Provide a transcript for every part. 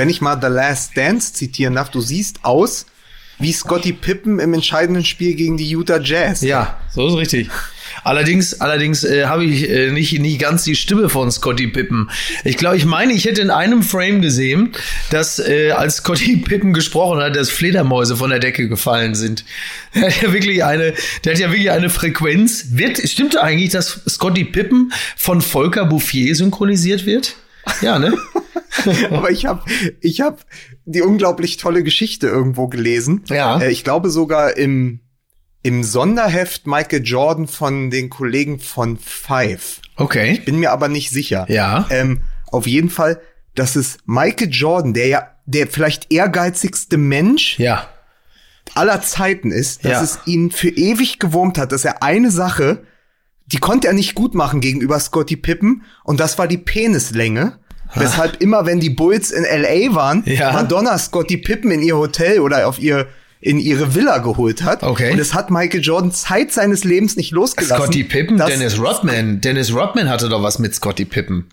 wenn ich mal The Last Dance zitieren darf, du siehst aus wie Scotty Pippen im entscheidenden Spiel gegen die Utah Jazz. Ja, so ist richtig. Allerdings, allerdings äh, habe ich äh, nicht, nie ganz die Stimme von Scotty Pippen. Ich glaube, ich meine, ich hätte in einem Frame gesehen, dass äh, als Scotty Pippen gesprochen hat, dass Fledermäuse von der Decke gefallen sind. Der hat ja wirklich eine, der hat ja wirklich eine Frequenz. Wird, stimmt eigentlich, dass Scotty Pippen von Volker Bouffier synchronisiert wird? Ja, ne? Aber ich habe ich hab die unglaublich tolle Geschichte irgendwo gelesen. Ja. Äh, ich glaube sogar im im Sonderheft Michael Jordan von den Kollegen von Five. Okay. Bin mir aber nicht sicher. Ja. Ähm, auf jeden Fall, dass es Michael Jordan, der ja der vielleicht ehrgeizigste Mensch Ja. aller Zeiten ist, dass Ja. es ihn für ewig gewurmt hat, dass er eine Sache, die konnte er nicht gut machen gegenüber Scotty Pippen und das war die Penislänge. Weshalb immer, wenn die Bulls in LA waren, Ja. Madonna Scotty Pippen in ihr Hotel oder auf ihr in ihre Villa geholt hat. Okay. Und es hat Michael Jordan Zeit seines Lebens nicht losgelassen. Scotty Pippen, Dennis Rodman. Dennis Rodman hatte doch was mit Scotty Pippen.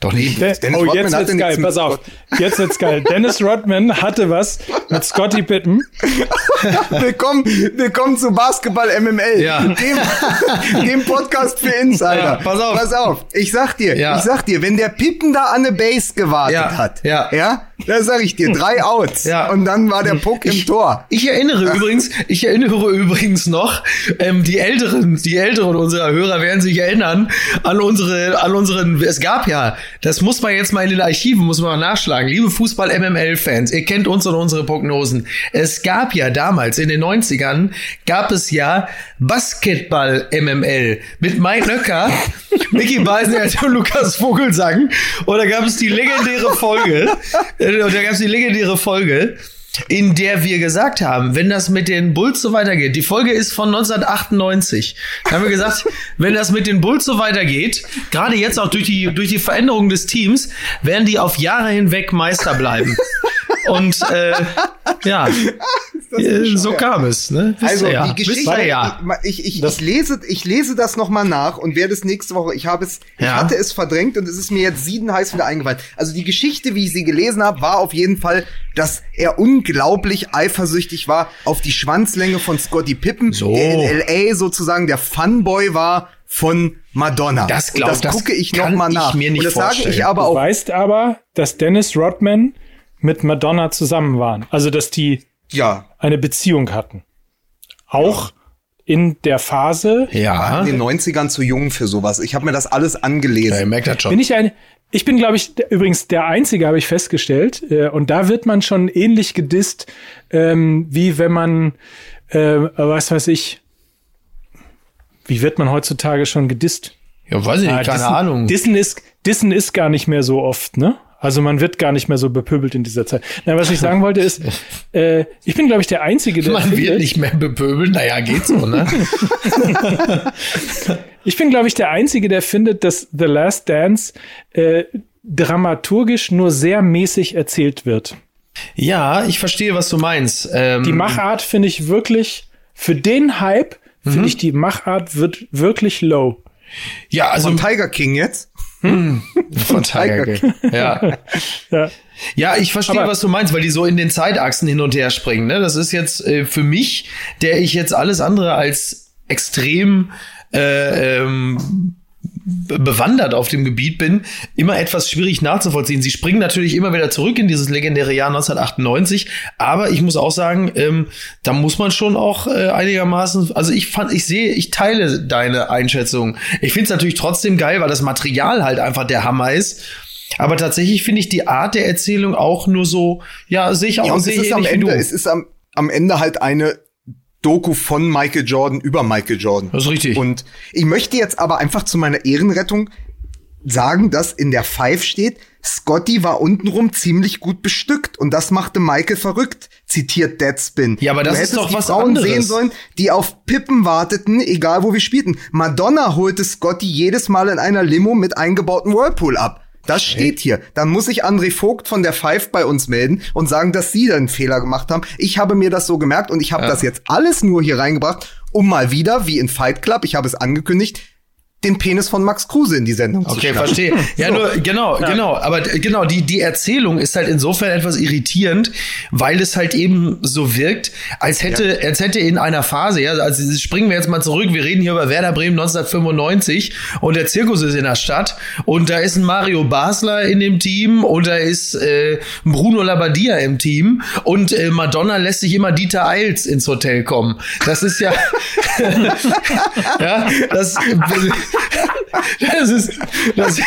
Doch nicht. De Dennis oh, Rodman jetzt wird's geil. Pass auf. Jetzt wird's geil. Dennis Rodman hatte was mit Scotty Pippen. willkommen, willkommen zu Basketball MML. Ja. Dem, dem Podcast für Insider. Ja, pass auf. Pass auf. Ich sag dir, Ja. ich sag dir, wenn der Pippen da an der Base gewartet Ja, hat, ja. ja, da sag ich dir, drei Outs. Ja. Und dann war der Puck im Tor. Ich erinnere übrigens, ich erinnere übrigens noch, ähm, die Älteren, die Älteren unserer Hörer werden sich erinnern an unsere, an unseren, es gab ja, das muss man jetzt mal in den Archiven, muss man mal nachschlagen, liebe Fußball-MML-Fans, ihr kennt uns und unsere Prognosen. Es gab ja damals, in den 90ern, gab es ja Basketball-MML mit Mike Nöcker, Mickey Beisenherz und Lukas Vogelsang. Und da gab es die legendäre Folge, äh, und da gab es die legendäre Folge, in der wir gesagt haben, wenn das mit den Bulls so weitergeht, die Folge ist von 1998, da haben wir gesagt, wenn das mit den Bulls so weitergeht, gerade jetzt auch durch die, durch die Veränderung des Teams, werden die auf Jahre hinweg Meister bleiben. Und äh, ja, so kam es. Ne? Also ja. die Geschichte, ja. ich, ich, ich, lese, ich lese das noch mal nach und werde es nächste Woche. Ich habe es, ich Ja. hatte es verdrängt und es ist mir jetzt siedenheiß wieder eingefallen. Also die Geschichte, wie ich sie gelesen habe, war auf jeden Fall, dass er unglaublich eifersüchtig war auf die Schwanzlänge von Scotty Pippen, So. der in LA sozusagen der Funboy war von Madonna. Das Und glaub- das das gucke ich noch kann mal ich nach. mir nicht und das sage ich vorstellen. aber Du auch weißt aber, dass Dennis Rodman mit Madonna zusammen waren. Also, dass die ja. eine Beziehung hatten. Auch in der Phase, Ja, In den 90ern zu jung für sowas. Ich habe mir das alles angelesen. ja ihr merkt das schon. bin ich ein, ich bin, glaube ich, übrigens der Einzige, habe ich festgestellt. Äh, und da wird man schon ähnlich gedisst, ähm, wie wenn man, äh, was weiß ich, wie wird man heutzutage schon gedisst? ja, weiß ich nicht, Ah, keine Dissen, Ahnung. Dissen ist, Dissen ist gar nicht mehr so oft, ne? Also man wird gar nicht mehr so bepöbelt in dieser Zeit. Na, was ich sagen wollte ist, äh, ich bin, glaube ich, der Einzige, der Man wird findet, nicht mehr bepöbelt. Naja, geht so, ne? ich bin, glaube ich, der Einzige, der findet, dass The Last Dance äh, dramaturgisch nur sehr mäßig erzählt wird. ja, ich verstehe, was du meinst. Ähm, Die Machart finde ich wirklich, für den Hype finde ich die Machart wird wirklich low. ja, also Von Tiger King jetzt? Von Tiger King. Ja. Ja. Ja, ich verstehe, was du meinst, weil die so in den Zeitachsen hin und her springen. Ne? Das ist jetzt äh, für mich, der ich jetzt alles andere als extrem äh, ähm, bewandert auf dem Gebiet bin, immer etwas schwierig nachzuvollziehen. Sie springen natürlich immer wieder zurück in dieses legendäre Jahr 1998, aber ich muss auch sagen, ähm, da muss man schon auch äh, einigermaßen, also ich fand, ich sehe, ich teile deine Einschätzung. Ich finde es natürlich trotzdem geil, weil das Material halt einfach der Hammer ist. Aber tatsächlich finde ich die Art der Erzählung auch nur so, ja, sehe ich auch, Ja, es sehe ist am Ende, es ist am, am Ende halt eine Doku von Michael Jordan über Michael Jordan. Das ist richtig. Und ich möchte jetzt aber einfach zu meiner Ehrenrettung sagen, dass in der Five steht, Scotty war untenrum ziemlich gut bestückt und das machte Michael verrückt, zitiert Deadspin. Ja, aber das du ist doch die was Frauen anderes. sehen sollen, die auf Pippen warteten, egal wo wir spielten. Madonna holte Scotty jedes Mal in einer Limo mit eingebautem Whirlpool ab. Das steht hier. Dann muss sich André Vogt von der Five bei uns melden und sagen, dass sie da einen Fehler gemacht haben. Ich habe mir das so gemerkt und ich habe das jetzt alles nur hier reingebracht, um mal wieder, wie in Fight Club, ich habe es angekündigt, den Penis von Max Kruse in die Sendung zu Okay, verstehe. Ja, So. nur, genau, genau. Aber genau, die, die Erzählung ist halt insofern etwas irritierend, weil es halt eben so wirkt, als hätte, als hätte in einer Phase, ja, also springen wir jetzt mal zurück, wir reden hier über Werder Bremen 1995 und der Zirkus ist in der Stadt und da ist ein Mario Basler in dem Team und da ist äh, Bruno Labbadia im Team und äh, Madonna lässt sich immer Dieter Eils ins Hotel kommen. Das ist ja, ja, das, das ist, das,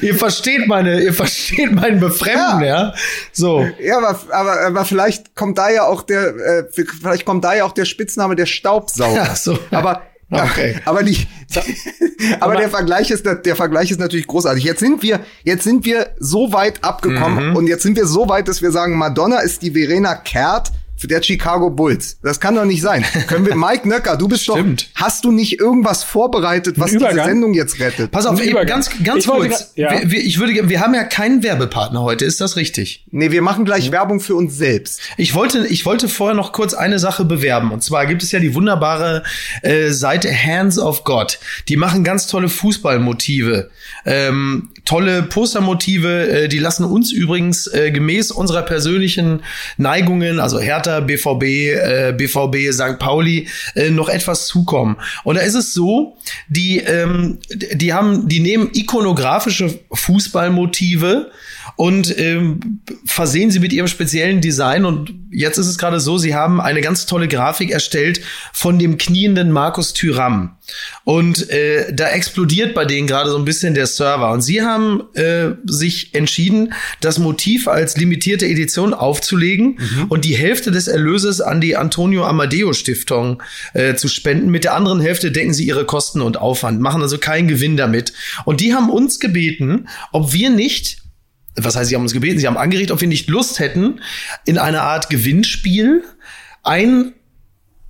ihr versteht meine, ihr versteht mein Befremden, ja. So. Ja, aber, aber, aber vielleicht kommt da ja auch der, äh, vielleicht kommt da ja auch der Spitzname der Staubsauger. Ach so. Aber, Okay. aber die, aber der Vergleich ist, der Vergleich ist natürlich großartig. Jetzt sind wir, jetzt sind wir so weit abgekommen Mhm. und jetzt sind wir so weit, dass wir sagen, Madonna ist die Verena Kehrt der Chicago Bulls. Das kann doch nicht sein. Können wir, Mike Nöcker, du bist Stimmt. doch, hast du nicht irgendwas vorbereitet, was diese? Sendung jetzt rettet? Pass auf, eben, ganz, ganz Ich kurz. ja. Wir, wir, ich würde, wir haben ja keinen Werbepartner heute, ist das richtig? Nee, wir machen gleich Werbung für uns selbst. Ich wollte, ich wollte vorher noch kurz eine Sache bewerben. Und zwar gibt es ja die wunderbare äh, Seite Hands of God. Die machen ganz tolle Fußballmotive, ähm, tolle Postermotive. Äh, die lassen uns übrigens äh, gemäß unserer persönlichen Neigungen, also Hertha, BVB, äh, BVB, St. Pauli, äh, noch etwas zukommen. Und da ist es so, die, ähm, die haben, die nehmen ikonografische Fußballmotive und ähm, versehen sie mit ihrem speziellen Design. Und jetzt ist es gerade so, sie haben eine ganz tolle Grafik erstellt von dem knienden Markus Thüram. Und äh, da explodiert bei denen gerade so ein bisschen der Server. Und sie haben äh, sich entschieden, das Motiv als limitierte Edition aufzulegen und die Hälfte des Erlöses an die Antonio Amadeo Stiftung äh, zu spenden. Mit der anderen Hälfte decken sie ihre Kosten und Aufwand, machen also keinen Gewinn damit. Und die haben uns gebeten, ob wir nicht was heißt, sie haben uns gebeten, sie haben angeregt, ob wir nicht Lust hätten, in einer Art Gewinnspiel ein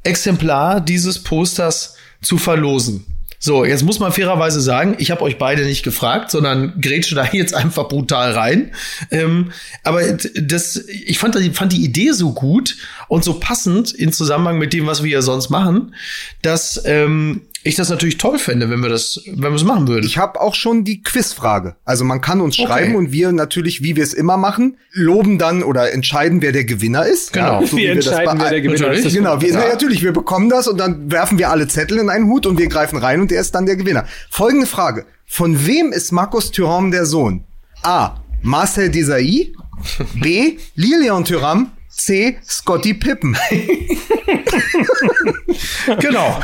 Exemplar dieses Posters zu verlosen. So, jetzt muss man fairerweise sagen, ich habe euch beide nicht gefragt, sondern grätsche da jetzt einfach brutal rein. Ähm, aber das, ich fand, die- fand die Idee so gut und so passend in Zusammenhang mit dem, was wir ja sonst machen, dass ähm, ich das natürlich toll fände, wenn wir das, wenn wir es machen würden. Ich habe auch schon die Quizfrage. Also man kann uns Okay. schreiben und wir natürlich, wie wir es immer machen, loben dann oder entscheiden, wer der Gewinner ist. Genau. so wie wir das entscheiden, bei- wer der Gewinner Natürlich. ist. Genau, wir, Ja. natürlich, wir bekommen das und dann werfen wir alle Zettel in einen Hut und wir greifen rein und der ist dann der Gewinner. Folgende Frage. Von wem ist Markus Thuram der Sohn? A. Marcel Desailly. B. Lilian Thuram. C. Scotty Pippen. Genau.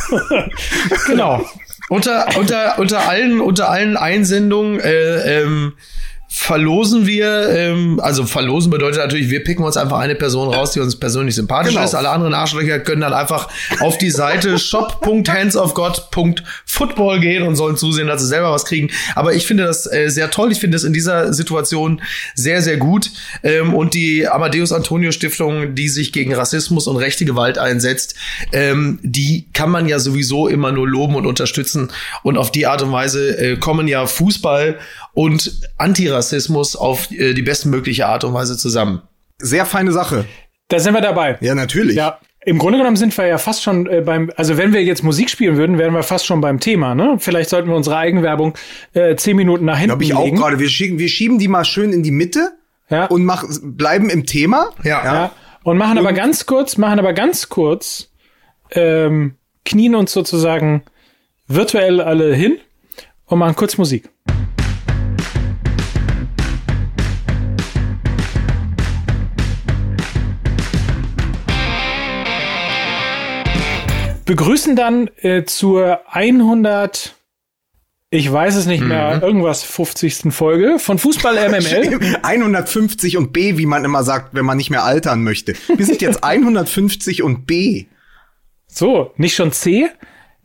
genau. Unter, unter, unter allen, unter allen Einsendungen, äh, ähm, verlosen wir, ähm, also verlosen bedeutet natürlich, wir picken uns einfach eine Person raus, die uns persönlich sympathisch Genau. ist. Alle anderen Arschlöcher können dann einfach auf die Seite shop.handsofgod.football gehen und sollen zusehen, dass sie selber was kriegen. Aber ich finde das äh, sehr toll. Ich finde es in dieser Situation sehr, sehr gut. Ähm, und die Amadeus Antonio Stiftung, die sich gegen Rassismus und rechte Gewalt einsetzt, ähm, die kann man ja sowieso immer nur loben und unterstützen. Und auf die Art und Weise äh, kommen ja Fußball und Antirassismus auf äh, die bestmögliche Art und Weise zusammen. Sehr feine Sache. Da sind wir dabei. Ja, natürlich. Ja, im Grunde genommen sind wir ja fast schon äh, beim, also wenn wir jetzt Musik spielen würden, wären wir fast schon beim Thema, ne? Vielleicht sollten wir unsere Eigenwerbung äh, zehn Minuten nach hinten Glaube ich auch legen. gerade. Wir schieben, wir schieben die mal schön in die Mitte Ja. und mach, bleiben im Thema. Ja. Ja, und machen aber ganz kurz, machen aber ganz kurz, ähm, knien uns sozusagen virtuell alle hin und machen kurz Musik. Begrüßen dann äh, zur 100, ich weiß es nicht mehr, irgendwas 50. Folge von Fußball MML. 150 und B, wie man immer sagt, wenn man nicht mehr altern möchte. Wir sind jetzt 150 und B. So, nicht schon C?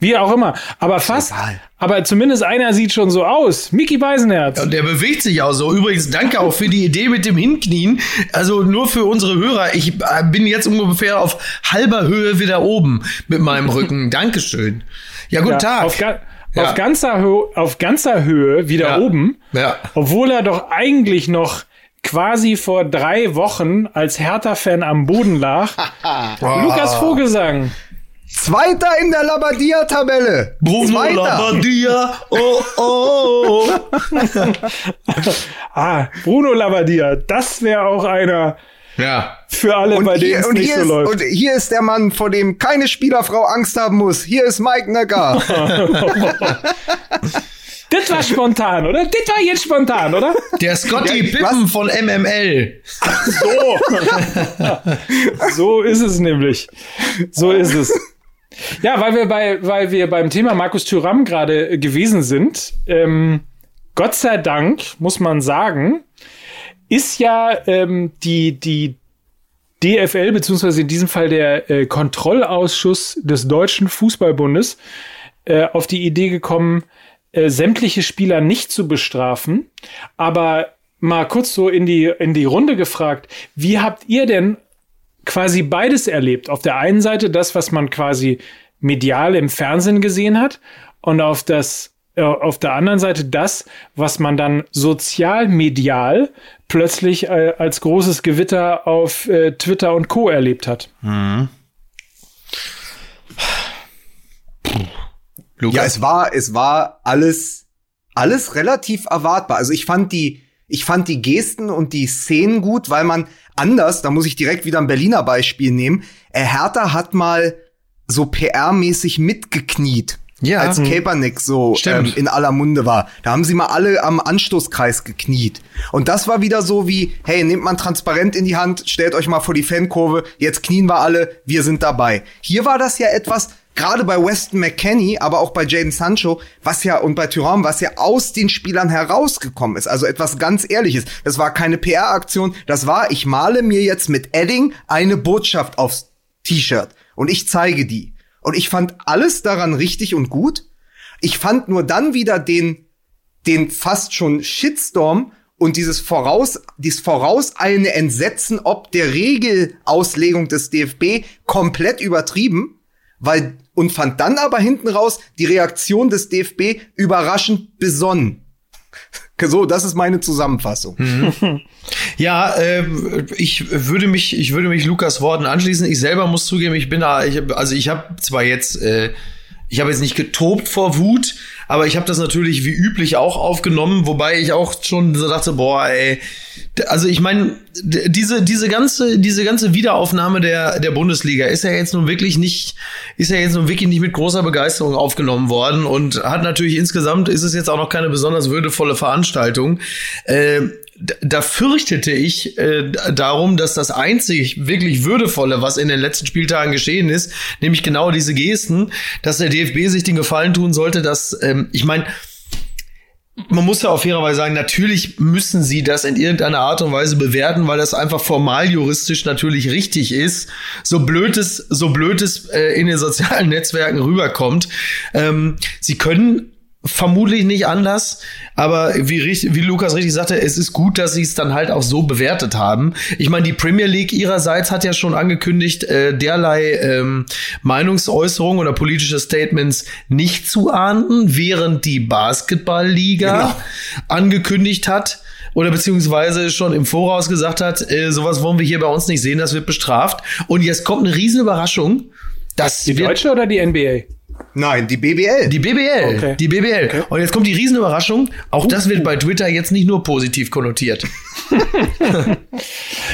Wie auch immer. Aber fast. egal. Aber zumindest einer sieht schon so aus. Mickey Beisenherz. Und der bewegt sich auch so. Übrigens, danke auch für die Idee mit dem Hinknien. Also nur für unsere Hörer. Ich äh, bin jetzt ungefähr auf halber Höhe wieder oben mit meinem Rücken. Dankeschön. Ja, guten Ja, Tag. Auf, ga Ja. auf, ganzer Höhe, auf ganzer Höhe wieder Ja. oben. Ja. Obwohl er doch eigentlich noch quasi vor drei Wochen als Hertha-Fan am Boden lag. Lukas Vogelsang. Zweiter in der Labadia-Tabelle. Bruno. Labbadia, oh, oh, oh. Ah, Bruno Labbadia, das wäre auch einer Ja. für alle, Und bei denen es und, nicht hier so ist, läuft. und hier ist der Mann, vor dem keine Spielerfrau Angst haben muss. Hier ist Mike Necker. Das war spontan, oder? Das war jetzt spontan, oder? Der Scotty Ja, Pippen von MML. So. so ist es nämlich. So ist es. Ja, weil wir bei, weil wir beim Thema Markus Thüram gerade gewesen sind. Ähm, Gott sei Dank muss man sagen, ist ja ähm, die die DFL beziehungsweise in diesem Fall der äh, Kontrollausschuss des Deutschen Fußballbundes äh, auf die Idee gekommen, äh, sämtliche Spieler nicht zu bestrafen, aber mal kurz so in die in die Runde gefragt, wie habt ihr denn quasi beides erlebt? Auf der einen Seite das, was man quasi medial im Fernsehen gesehen hat und auf das äh, auf der anderen Seite das, was man dann sozial medial plötzlich äh, als großes Gewitter auf äh, Twitter und Co erlebt hat. Lukas. Ja, es war, es war alles, alles relativ erwartbar. Also ich fand die, ich fand die Gesten und die Szenen gut, weil man anders, da muss ich direkt wieder ein Berliner Beispiel nehmen, äh, Hertha hat mal so PR-mäßig mitgekniet. Ja. Als Kaepernick so ähm, in aller Munde war. Da haben sie mal alle am Anstoßkreis gekniet. Und das war wieder so wie, hey, nehmt man transparent in die Hand, stellt euch mal vor die Fankurve, jetzt knien wir alle, wir sind dabei. Hier war das ja etwas, gerade bei Weston McKenney, aber auch bei Jaden Sancho, was ja, und bei Thuram, was ja aus den Spielern herausgekommen ist. Also etwas ganz Ehrliches. Das war keine PR-Aktion, das war, ich male mir jetzt mit Edding eine Botschaft aufs T-Shirt und ich zeige die. Und ich fand alles daran richtig und gut. Ich fand nur dann wieder den, den fast schon Shitstorm und dieses voraus, dieses vorauseilende Entsetzen ob der Regelauslegung des DFB komplett übertrieben, weil, und fand dann aber hinten raus die Reaktion des DFB überraschend besonnen. So, das ist meine Zusammenfassung. Ja, äh, ich würde mich, ich würde mich Lukas Worten anschließen. Ich selber muss zugeben, ich bin da, ich, also ich habe zwar jetzt, äh, ich habe jetzt nicht getobt vor Wut, aber ich habe das natürlich wie üblich auch aufgenommen, wobei ich auch schon so dachte, boah, ey, also ich meine, diese diese ganze diese ganze Wiederaufnahme der der Bundesliga ist ja jetzt nun wirklich nicht ist ja jetzt nun wirklich nicht mit großer Begeisterung aufgenommen worden und hat natürlich insgesamt ist es jetzt auch noch keine besonders würdevolle Veranstaltung. Äh, da fürchtete ich äh, darum, dass das einzig wirklich würdevolle, was in den letzten Spieltagen geschehen ist, nämlich genau diese Gesten, dass der DFB sich den Gefallen tun sollte, dass ähm, ich meine man muss ja auf fairerweise sagen, natürlich müssen sie das in irgendeiner Art und Weise bewerten, weil das einfach formal juristisch natürlich richtig ist. So blöd es, so blöd es äh, in den sozialen Netzwerken rüberkommt. Ähm, sie können vermutlich nicht anders, aber wie, richtig- wie Lukas richtig sagte, es ist gut, dass sie es dann halt auch so bewertet haben. Ich meine, die Premier League ihrerseits hat ja schon angekündigt, äh, derlei ähm, Meinungsäußerungen oder politische Statements nicht zu ahnden, während die Basketballliga Genau. angekündigt hat oder beziehungsweise schon im Voraus gesagt hat, äh, sowas wollen wir hier bei uns nicht sehen, das wird bestraft. Und jetzt kommt eine riesen Überraschung. Das Die Deutsche oder die NBA? Nein, die BBL. die BBL, Okay. die BBL. Und jetzt kommt die Riesenüberraschung. Auch das wird bei Twitter jetzt nicht nur positiv konnotiert.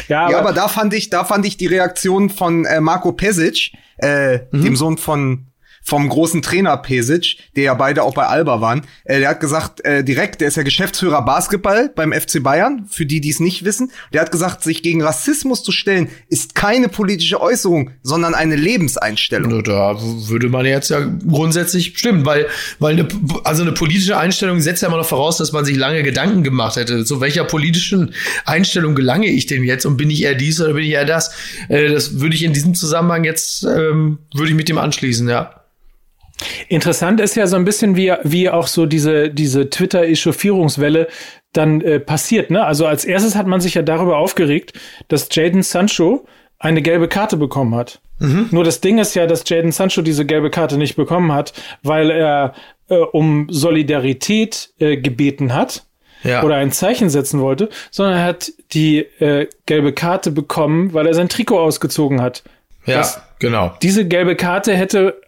Ja, aber, ja, aber da fand ich, da fand ich die Reaktion von äh, Marco Pesic, äh, dem Sohn von vom großen Trainer Pesic, der ja beide auch bei Alba waren. Äh, der hat gesagt, äh, direkt, der ist ja Geschäftsführer Basketball beim FC Bayern, für die, die es nicht wissen. Der hat gesagt, sich gegen Rassismus zu stellen, ist keine politische Äußerung, sondern eine Lebenseinstellung. Da würde man jetzt ja grundsätzlich stimmen, weil, weil eine, also eine politische Einstellung setzt ja immer noch voraus, dass man sich lange Gedanken gemacht hätte. Zu welcher politischen Einstellung gelange ich denn jetzt und bin ich eher dies oder bin ich eher das? Äh, das würde ich in diesem Zusammenhang jetzt, ähm, würde ich mit dem anschließen, ja. Interessant ist ja so ein bisschen, wie, wie auch so diese, diese Twitter-Echauffierungswelle dann äh, passiert. Ne? Also als erstes hat man sich ja darüber aufgeregt, dass Jaden Sancho eine gelbe Karte bekommen hat. Nur das Ding ist ja, dass Jaden Sancho diese gelbe Karte nicht bekommen hat, weil er äh, um Solidarität äh, gebeten hat Ja. oder ein Zeichen setzen wollte, sondern er hat die äh, gelbe Karte bekommen, weil er sein Trikot ausgezogen hat. Ja, Das- genau. Diese gelbe Karte hätte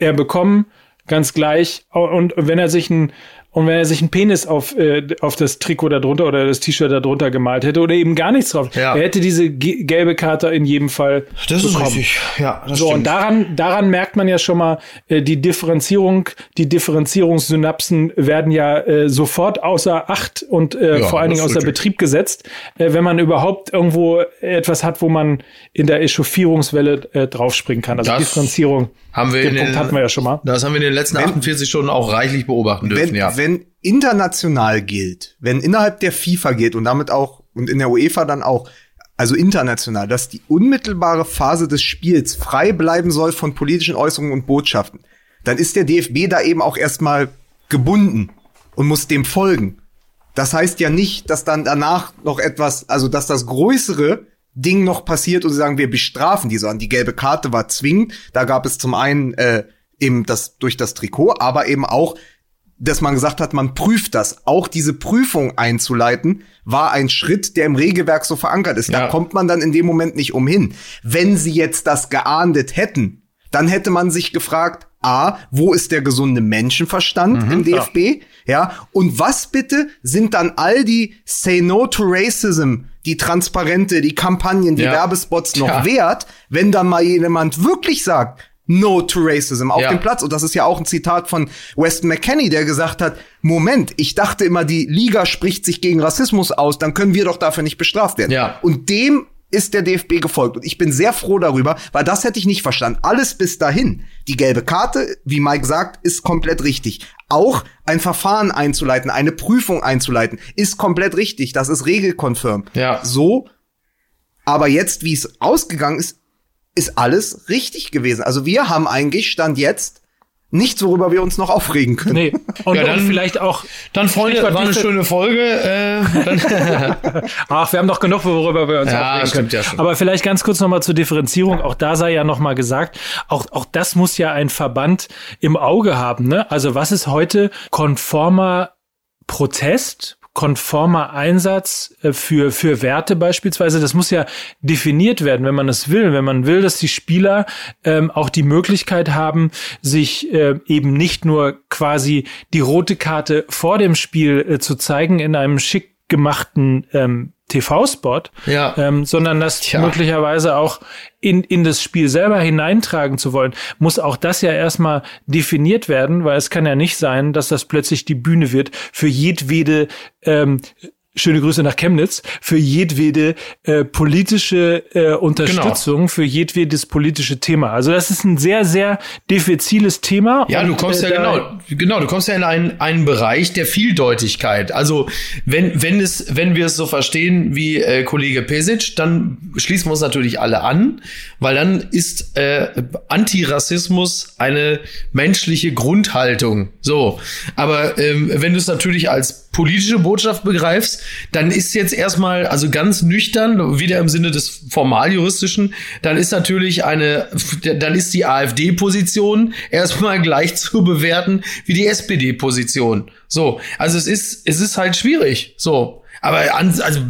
er bekommen, ganz gleich. Und wenn er sich ein und wenn er sich einen Penis auf, äh, auf das Trikot darunter oder das T-Shirt darunter gemalt hätte oder eben gar nichts drauf, Ja. er hätte diese ge- gelbe Karte in jedem Fall Das ist bekommen. richtig. Ja, das So, und stimmt. daran, daran merkt man ja schon mal, äh, die Differenzierung, die Differenzierungssynapsen werden ja äh, sofort außer Acht und äh, Ja, vor allen Dingen ist außer richtig. Betrieb gesetzt, äh, wenn man überhaupt irgendwo etwas hat, wo man in der Echauffierungswelle äh, draufspringen kann. Also Das Differenzierung. haben wir Den in den, Punkt hatten wir ja schon mal. Das haben wir in den letzten 48 Stunden auch reichlich beobachten dürfen, wenn, ja. wenn international gilt, wenn innerhalb der FIFA gilt und damit auch und in der UEFA dann auch, also international, dass die unmittelbare Phase des Spiels frei bleiben soll von politischen Äußerungen und Botschaften, dann ist der DFB da eben auch erstmal gebunden und muss dem folgen. Das heißt ja nicht, dass dann danach noch etwas, also dass das größere Ding noch passiert und sie sagen, wir bestrafen die, sondern die gelbe Karte war zwingend. Da gab es zum einen äh, eben das durch das Trikot, aber eben auch, dass man gesagt hat, man prüft das. Auch diese Prüfung einzuleiten, war ein Schritt, der im Regelwerk so verankert ist. Ja. Da kommt man dann in dem Moment nicht umhin. Wenn sie jetzt das geahndet hätten, dann hätte man sich gefragt, A, wo ist der gesunde Menschenverstand im DFB? Ja. Und was bitte sind dann all die Say No to Racism, die Transparente, die Kampagnen, die Ja. Werbespots noch Ja. wert, wenn dann mal jemand wirklich sagt, No to Racism auf Ja. dem Platz. Und das ist ja auch ein Zitat von Weston McKenney, der gesagt hat, Moment, ich dachte immer, die Liga spricht sich gegen Rassismus aus, dann können wir doch dafür nicht bestraft werden. Ja. Und dem ist der DFB gefolgt. Und ich bin sehr froh darüber, weil das hätte ich nicht verstanden. Alles bis dahin. Die gelbe Karte, wie Mike sagt, ist komplett richtig. Auch ein Verfahren einzuleiten, eine Prüfung einzuleiten, ist komplett richtig. Das ist regelkonfirm. Ja. So. Aber jetzt, wie es ausgegangen ist, ist alles richtig gewesen. Also wir haben eigentlich Stand jetzt nichts, worüber wir uns noch aufregen können. Nee. Und, Ja, dann- und vielleicht auch. Dann, Freunde, war eine schöne Folge. Äh, Ach, wir haben doch genug, worüber wir uns Ja, aufregen stimmt können. ja schon. Aber vielleicht ganz kurz nochmal zur Differenzierung. Auch da sei ja nochmal gesagt, auch, auch das muss ja ein Verband im Auge haben. Ne? Also was ist heute konformer Protest? Konformer Einsatz äh, für, für Werte beispielsweise, das muss ja definiert werden, wenn man es will. Wenn man will, dass die Spieler ähm, auch die Möglichkeit haben, sich äh, eben nicht nur quasi die rote Karte vor dem Spiel äh, zu zeigen in einem schick gemachten ähm, TV-Spot, Ja. ähm, sondern das Tja. möglicherweise auch in, in das Spiel selber hineintragen zu wollen, muss auch das ja erstmal definiert werden, weil es kann ja nicht sein, dass das plötzlich die Bühne wird für jedwede ähm, Schöne Grüße nach Chemnitz für jedwede äh, politische äh, Unterstützung, für jedwedes politische Thema. Also das ist ein sehr, sehr diffiziles Thema. Ja, du Und, kommst äh, ja genau, genau, du kommst ja in einen, einen Bereich der Vieldeutigkeit. Also wenn, wenn es, wenn wir es so verstehen wie äh, Kollege Pesic, dann schließen wir uns natürlich alle an, weil dann ist äh, Antirassismus eine menschliche Grundhaltung. So, aber ähm, wenn du es natürlich als politische Botschaft begreifst, dann ist jetzt erstmal, also ganz nüchtern, wieder im Sinne des formaljuristischen, dann ist natürlich eine, dann ist die AfD-Position erstmal gleich zu bewerten wie die SPD-Position. So, also es ist, es ist halt schwierig. So, aber an, also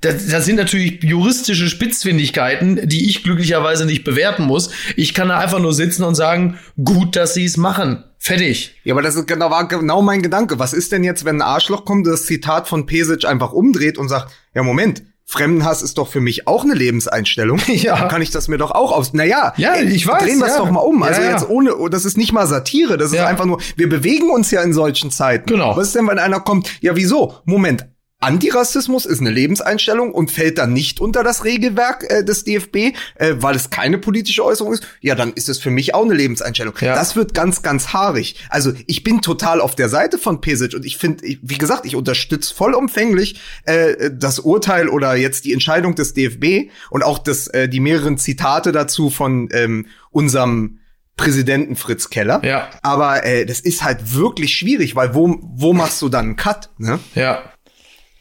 das, das sind natürlich juristische Spitzfindigkeiten, die ich glücklicherweise nicht bewerten muss. Ich kann da einfach nur sitzen und sagen, gut, dass sie es machen. Fertig. Ja, aber das ist genau, war genau mein Gedanke. Was ist denn jetzt, wenn ein Arschloch kommt, das Zitat von Pesic einfach umdreht und sagt, ja, Moment, Fremdenhass ist doch für mich auch eine Lebenseinstellung. Ja. Dann kann ich das mir doch auch aus. Naja, Ja, ich weiß, Drehen wir es ja. doch mal um. Also Ja, ja. jetzt ohne, das ist nicht mal Satire, das ist einfach nur, wir bewegen uns ja in solchen Zeiten. Genau. Was ist denn, wenn einer kommt, ja, wieso? Moment. Antirassismus ist eine Lebenseinstellung und fällt dann nicht unter das Regelwerk äh, des DFB, äh, weil es keine politische Äußerung ist. Ja, dann ist es für mich auch eine Lebenseinstellung. Ja. Das wird ganz, ganz haarig. Also ich bin total auf der Seite von Pesic und ich finde, wie gesagt, ich unterstütze vollumfänglich äh, das Urteil oder jetzt die Entscheidung des DFB und auch das, äh, die mehreren Zitate dazu von ähm, unserem Präsidenten Fritz Keller. Ja. Aber äh, das ist halt wirklich schwierig, weil wo, wo machst du dann einen Cut? Ne? Ja.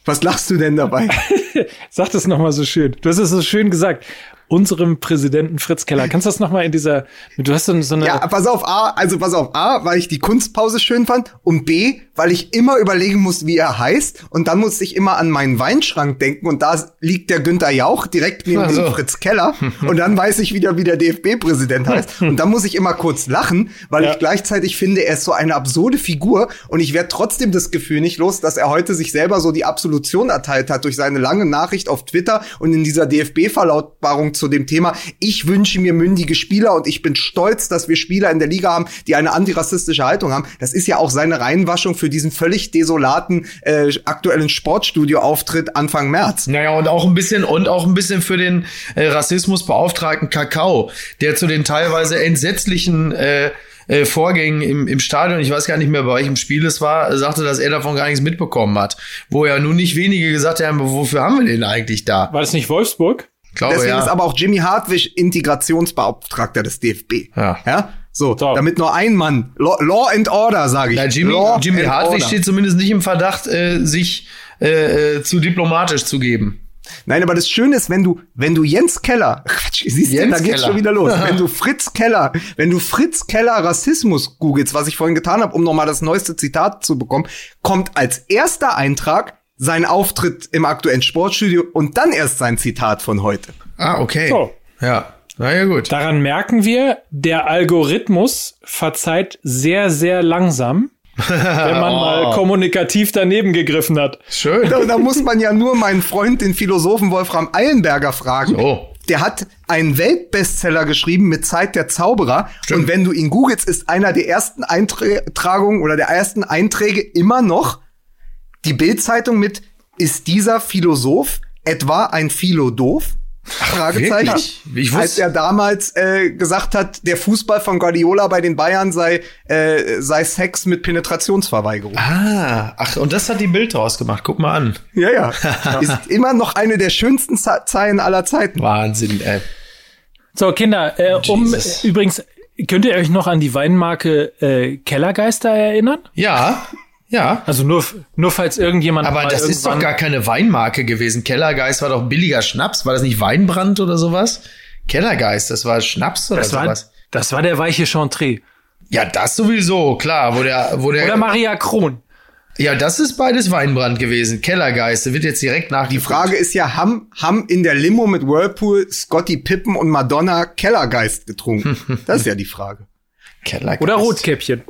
Was lachst du denn dabei? Sag das nochmal so schön. Du hast es so schön gesagt. Unserem Präsidenten Fritz Keller. Kannst du das nochmal in dieser, du hast so, so eine. Ja, pass auf, A, also pass auf, A, weil ich die Kunstpause schön fand und B, weil ich immer überlegen muss, wie er heißt und dann muss ich immer an meinen Weinschrank denken und da liegt der Günther Jauch direkt neben Also. dem Fritz Keller und dann weiß ich wieder, wie der DFB-Präsident heißt und dann muss ich immer kurz lachen, weil Ja. ich gleichzeitig finde, er ist so eine absurde Figur und ich werde trotzdem das Gefühl nicht los, dass er heute sich selber so die Absolution erteilt hat durch seine lange Nachricht auf Twitter und in dieser DFB-Verlautbarung zu dem Thema, ich wünsche mir mündige Spieler und ich bin stolz, dass wir Spieler in der Liga haben, die eine antirassistische Haltung haben. Das ist ja auch seine Reinwaschung für diesen völlig desolaten äh, aktuellen Sportstudio-Auftritt Anfang März. Naja, und auch ein bisschen, und auch ein bisschen für den äh, Rassismusbeauftragten Kakao, der zu den teilweise entsetzlichen äh, äh, Vorgängen im, im Stadion, ich weiß gar nicht mehr, bei welchem Spiel es war, sagte, dass er davon gar nichts mitbekommen hat. Wo ja nun nicht wenige gesagt haben, wofür haben wir den eigentlich da? war das nicht Wolfsburg? Glaube, Deswegen ja. ist aber auch Jimmy Hartwig Integrationsbeauftragter des DFB. Ja. ja? So, So. damit nur ein Mann. Law, Law and Order, sage ich. Na, Jimmy, Law Jimmy and Hartwig Order. steht zumindest nicht im Verdacht, äh, sich äh, äh, zu diplomatisch zu geben. Nein, aber das Schöne ist, wenn du, wenn du Jens Keller, Quatsch, siehst du, Jens da geht's Keller. schon wieder los. wenn du Fritz Keller, wenn du Fritz Keller Rassismus googelst, was ich vorhin getan habe, um nochmal das neueste Zitat zu bekommen, kommt als erster Eintrag sein Auftritt im aktuellen Sportstudio und dann erst sein Zitat von heute. Ah, okay. So. Ja. Na ja, gut. Daran merken wir, der Algorithmus verzeiht sehr, sehr langsam, wenn man Oh. mal kommunikativ daneben gegriffen hat. Schön. Da, da muss man ja nur meinen Freund, den Philosophen Wolfram Eilenberger, fragen. So. Der hat einen Weltbestseller geschrieben mit Zeit der Zauberer. Stimmt. Und wenn du ihn googelst, ist einer der ersten Eintragungen oder der ersten Einträge immer noch die Bildzeitung mit Ist dieser Philosoph etwa ein Philodoof? Fragezeichen. wirklich? Ich wusste- Als er damals äh, gesagt hat, der Fußball von Guardiola bei den Bayern sei, äh, sei Sex mit Penetrationsverweigerung. Ah, ach, und das hat die Bild draus gemacht. Guck mal an. Ja, ja. Ist immer noch eine der schönsten Ze- Zeilen aller Zeiten. Wahnsinn, ey. So, Kinder, äh, um äh, übrigens, könnt ihr euch noch an die Weinmarke äh, Kellergeister erinnern? Ja, ja. Also nur, nur falls irgendjemand. Aber mal das ist doch gar keine Weinmarke gewesen. Kellergeist war doch billiger Schnaps. War das nicht Weinbrand oder sowas? Kellergeist, das war Schnaps oder Das war, sowas. das war der weiche Chantre. Ja, das sowieso, klar. Wo der, wo der, Oder Maria Kron. ja, das ist beides Weinbrand gewesen. Kellergeist, der wird jetzt direkt nach Die Frage ist ja, haben, haben in der Limo mit Whirlpool Scotty Pippen und Madonna Kellergeist getrunken? Das ist ja die Frage. Kellergeist. Oder Rotkäppchen.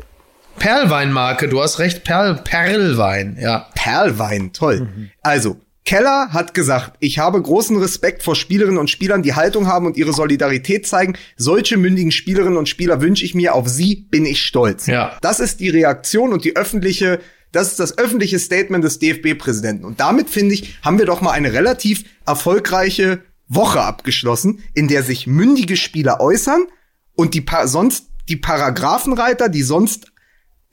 Perlweinmarke, du hast recht, Perl, Perlwein, ja. Perlwein, toll. Also, Keller hat gesagt, ich habe großen Respekt vor Spielerinnen und Spielern, die Haltung haben und ihre Solidarität zeigen. Solche mündigen Spielerinnen und Spieler wünsche ich mir. Auf sie bin ich stolz. Ja. Das ist die Reaktion und die öffentliche, das ist das öffentliche Statement des DFB-Präsidenten. Und damit finde ich, haben wir doch mal eine relativ erfolgreiche Woche abgeschlossen, in der sich mündige Spieler äußern und die pa sonst die Paragraphenreiter, die sonst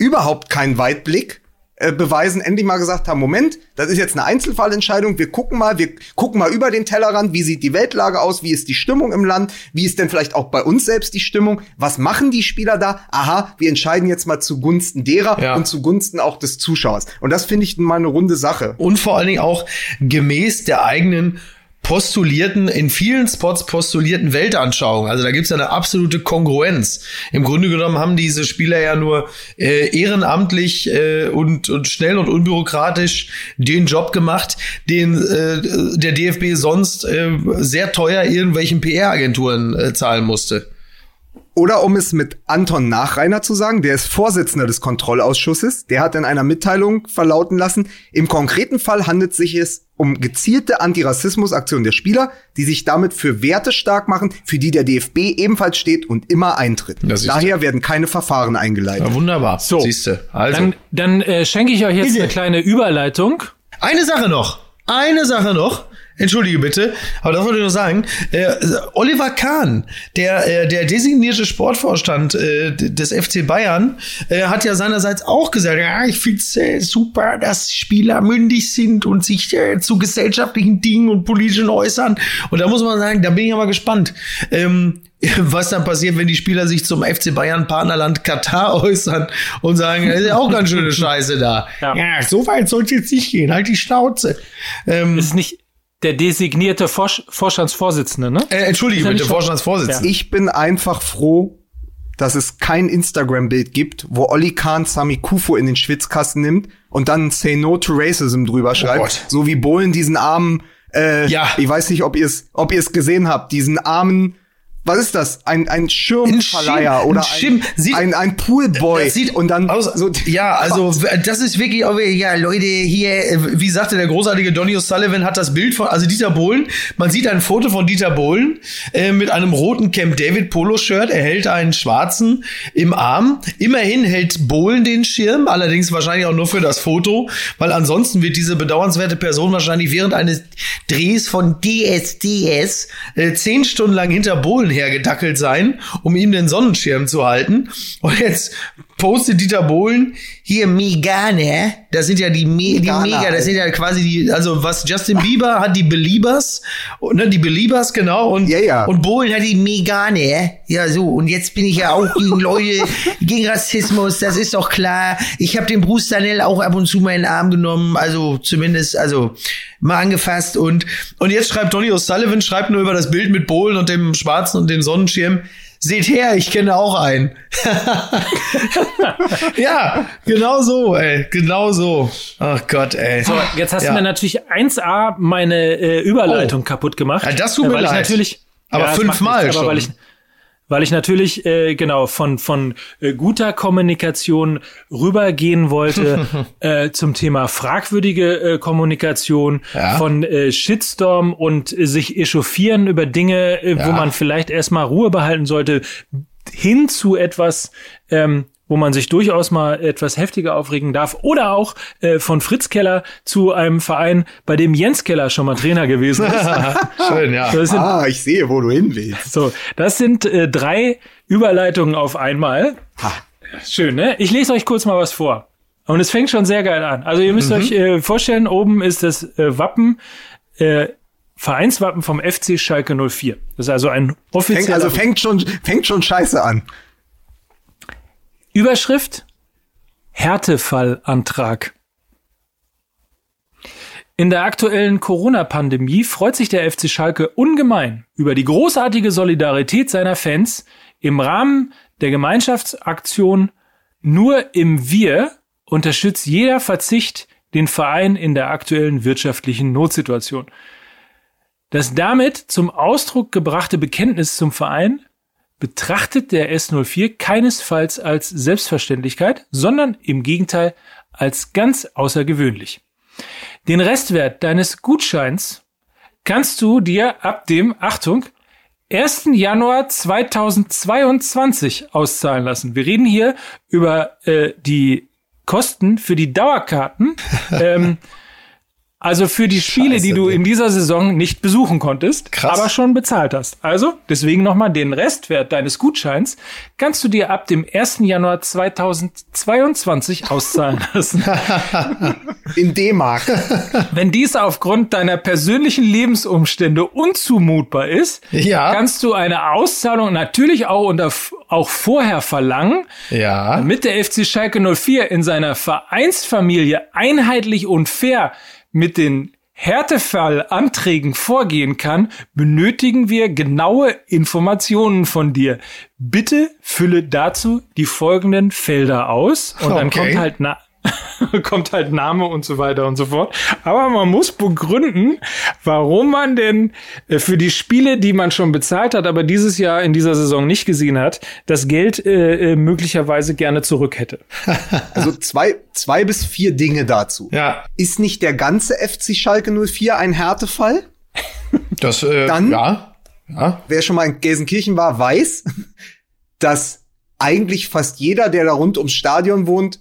überhaupt keinen Weitblick äh, beweisen, endlich mal gesagt haben, Moment, das ist jetzt eine Einzelfallentscheidung, wir gucken mal, wir gucken mal über den Tellerrand, wie sieht die Weltlage aus, wie ist die Stimmung im Land, wie ist denn vielleicht auch bei uns selbst die Stimmung, was machen die Spieler da? Aha, wir entscheiden jetzt mal zugunsten derer Ja. und zugunsten auch des Zuschauers. Und das finde ich mal eine runde Sache. Und vor allen Dingen auch gemäß der eigenen postulierten, in vielen Spots postulierten Weltanschauung. Also da gibt's ja eine absolute Kongruenz. Im Grunde genommen haben diese Spieler ja nur äh, ehrenamtlich äh, und, und schnell und unbürokratisch den Job gemacht, den äh, der DFB sonst äh, sehr teuer irgendwelchen PR-Agenturen äh, zahlen musste. Oder um es mit Anton Nachreiner zu sagen, der ist Vorsitzender des Kontrollausschusses, der hat in einer Mitteilung verlauten lassen, im konkreten Fall handelt sich es um gezielte Antirassismusaktionen der Spieler, die sich damit für Werte stark machen, für die der DFB ebenfalls steht und immer eintritt. Daher werden keine Verfahren eingeleitet. Ja, wunderbar. So. Siehste. Also. Dann, dann äh, schenke ich euch jetzt Bitte. eine kleine Überleitung. Eine Sache noch. Eine Sache noch. Entschuldige bitte, aber das wollte ich noch sagen. Äh, Oliver Kahn, der, äh, der designierte Sportvorstand äh, des FC Bayern, äh, hat ja seinerseits auch gesagt, ja, ich finde es äh, super, dass Spieler mündig sind und sich äh, zu gesellschaftlichen Dingen und politischen äußern. Und da muss man sagen, da bin ich ja mal gespannt. Ähm, was dann passiert, wenn die Spieler sich zum FC Bayern Partnerland Katar äußern und sagen, das ist ja auch ganz schöne Scheiße da. Ja. Ja, so weit soll es jetzt nicht gehen. Halt die Schnauze. Ähm, Ist nicht, der designierte Vorsch Vorstandsvorsitzende, ne? Äh, entschuldige bitte, nicht schon- Vorstandsvorsitzender. Ich bin einfach froh, dass es kein Instagram-Bild gibt, wo Olli Kahn Sami Kufo in den Schwitzkasten nimmt und dann Say No to Racism drüber schreibt. Gott. so wie Bohlen diesen armen, äh, Ja. ich weiß nicht, ob ihr es ob ihr es gesehen habt, diesen armen, was ist das? Ein, ein Schirmverleiher Schirm- oder ein Schirm. Sieht- ein, ein, ein Poolboy. Das sieht und dann aus, so, ja, also das ist wirklich, ja, Leute, hier, äh, wie sagte der großartige Donny O'Sullivan, hat das Bild von, also Dieter Bohlen, man sieht ein Foto von Dieter Bohlen äh, mit einem roten Camp David Polo-Shirt, er hält einen schwarzen im Arm. Immerhin hält Bohlen den Schirm, allerdings wahrscheinlich auch nur für das Foto, weil ansonsten wird diese bedauernswerte Person wahrscheinlich während eines Drehs von DSDS äh, zehn Stunden lang hinter Bohlen hergedackelt sein, um ihm den Sonnenschirm zu halten. Und jetzt postet Dieter Bohlen hier Megane, das sind ja die, Me die Megane, Mega, das sind ja quasi die, also was Justin Bieber hat die Beliebers, und, ne, die Beliebers, genau, und, Ja, ja. und Bohlen hat die Megane, ja so, und jetzt bin ich ja auch gegen Leute, gegen Rassismus, das ist doch klar. Ich habe den Bruce Danell auch ab und zu mal in den Arm genommen, also zumindest, also mal angefasst und, und jetzt schreibt Donny O'Sullivan, schreibt nur über das Bild mit Bohlen und dem Schwarzen und dem Sonnenschirm, Seht her, ich kenne auch einen. ja, genau so, ey, genau so. Ach Gott, ey. So, jetzt hast Ja. du mir natürlich 1A meine äh, Überleitung kaputt gemacht. Ja, das tut Äh, mir weil leid. Ich natürlich, Aber das fünfmal schon. Aber weil ich, weil ich natürlich äh, genau von von äh, guter Kommunikation rübergehen wollte äh, zum Thema fragwürdige äh, Kommunikation, Ja. von äh, Shitstorm und äh, sich echauffieren über Dinge, äh, Ja. wo man vielleicht erstmal Ruhe behalten sollte, hin zu etwas, ähm, wo man sich durchaus mal etwas heftiger aufregen darf. Oder auch äh, von Fritz Keller zu einem Verein, bei dem Jens Keller schon mal Trainer gewesen ist. Schön, ja. Sind, ah, ich sehe, wo du hin willst. so, das sind äh, drei Überleitungen auf einmal. Ha. Schön, ne? Ich lese euch kurz mal was vor. Und es fängt schon sehr geil an. Also ihr müsst Mhm. euch äh, vorstellen, oben ist das äh, Wappen, äh, Vereinswappen vom FC Schalke 04. Das ist also ein Fängt, offizieller also fängt schon, fängt schon scheiße an. Überschrift Härtefallantrag. In der aktuellen Corona-Pandemie freut sich der FC Schalke ungemein über die großartige Solidarität seiner Fans im Rahmen der Gemeinschaftsaktion Nur im Wir unterstützt jeder Verzicht den Verein in der aktuellen wirtschaftlichen Notsituation. Das damit zum Ausdruck gebrachte Bekenntnis zum Verein betrachtet der S04 keinesfalls als Selbstverständlichkeit, sondern im Gegenteil als ganz außergewöhnlich. Den Restwert deines Gutscheins kannst du dir ab dem, Achtung, 1. Januar 2022 auszahlen lassen. Wir reden hier über äh, die Kosten für die Dauerkarten. ähm, also für die Spiele, die Scheiße, du Mann. in dieser Saison nicht besuchen konntest, Krass. aber schon bezahlt hast. Also, deswegen nochmal den Restwert deines Gutscheins kannst du dir ab dem 1. Januar 2022 auszahlen lassen. In D-Mark. Wenn dies aufgrund deiner persönlichen Lebensumstände unzumutbar ist, Ja. kannst du eine Auszahlung natürlich auch, unter, auch vorher verlangen, Ja. damit der FC Schalke 04 in seiner Vereinsfamilie einheitlich und fair mit den Härtefallanträgen vorgehen kann, benötigen wir genaue Informationen von dir. Bitte fülle dazu die folgenden Felder aus und dann Okay. kommt halt na kommt halt Name und so weiter und so fort. Aber man muss begründen, warum man denn äh, für die Spiele, die man schon bezahlt hat, aber dieses Jahr in dieser Saison nicht gesehen hat, das Geld äh, äh, möglicherweise gerne zurück hätte. Also zwei, zwei bis vier Dinge dazu. Ja. Ist nicht der ganze FC Schalke 04 ein Härtefall? Das, äh, Dann- ja. Ja. Wer schon mal in Gelsenkirchen war, weiß, dass eigentlich fast jeder, der da rund ums Stadion wohnt,